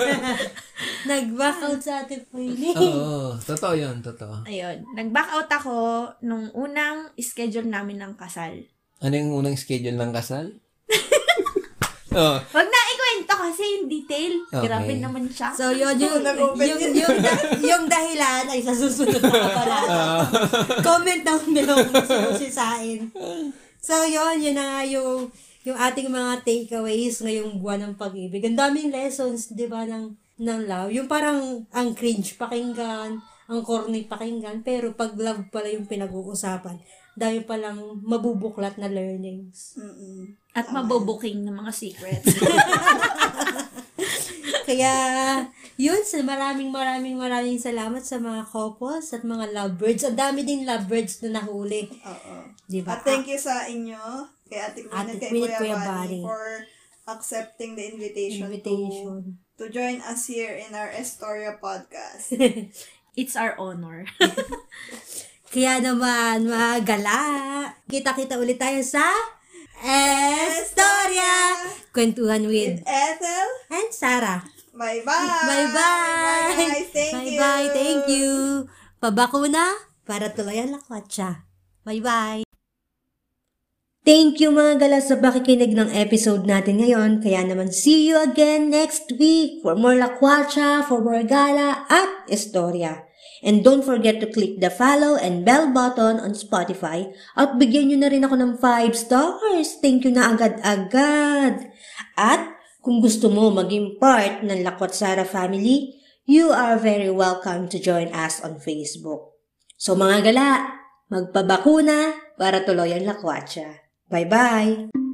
Nag-back out sa atin po yun. Oo, totoo yun, totoo. Ayun. Nag-back out ako nung unang schedule namin ng kasal. Ano yung unang schedule ng kasal? oh, Wag na ikwento kasi yung detail. Okay. Grabe naman siya. So, yun, yung, Nag-open yung, yung, da- yung dahilan ay sa susunod na kaparata. Comment down below kung sinusisain. So, yun, yun na nga yung, yung ating mga takeaways ngayong buwan ng pag-ibig. Ang daming lessons, di ba, ng, ng love. Yung parang ang cringe pakinggan, ang corny pakinggan, pero pag love pala yung pinag-uusapan, dami palang mabubuklat na learnings. Mm-mm. At mabubuking ng mga secrets. Kaya, yun, sa maraming maraming maraming salamat sa mga couples at mga lovebirds. Ang dami din lovebirds na nahuli. Oo. Di ba? At thank you sa inyo, kay Ate Queen Ate at kay Queen Kuya Kuya for accepting the invitation, Invitation. To, to join us here in our Estoria podcast. It's our honor. Kaya naman, mga gala, kita-kita ulit tayo sa Estoria! Kwentuhan with With Ethel, and Sarah. bye-bye! Bye-bye! Bye-bye! Thank you! Bye-bye! Thank you! Pabakuna, para tuloy ang lakwatsa. Bye-bye! Thank you mga gala sa pakikinig ng episode natin ngayon. Kaya naman see you again next week for more lakwatsa, for more gala at istorya. And don't forget to click the follow and bell button on Spotify at bigyan nyo na rin ako ng 5 stars. Thank you na agad-agad. At kung gusto mo maging part ng Lakwat Sara family, you are very welcome to join us on Facebook. So mga gala, magpabakuna para tuloy ang lakwatsa. Bye-bye!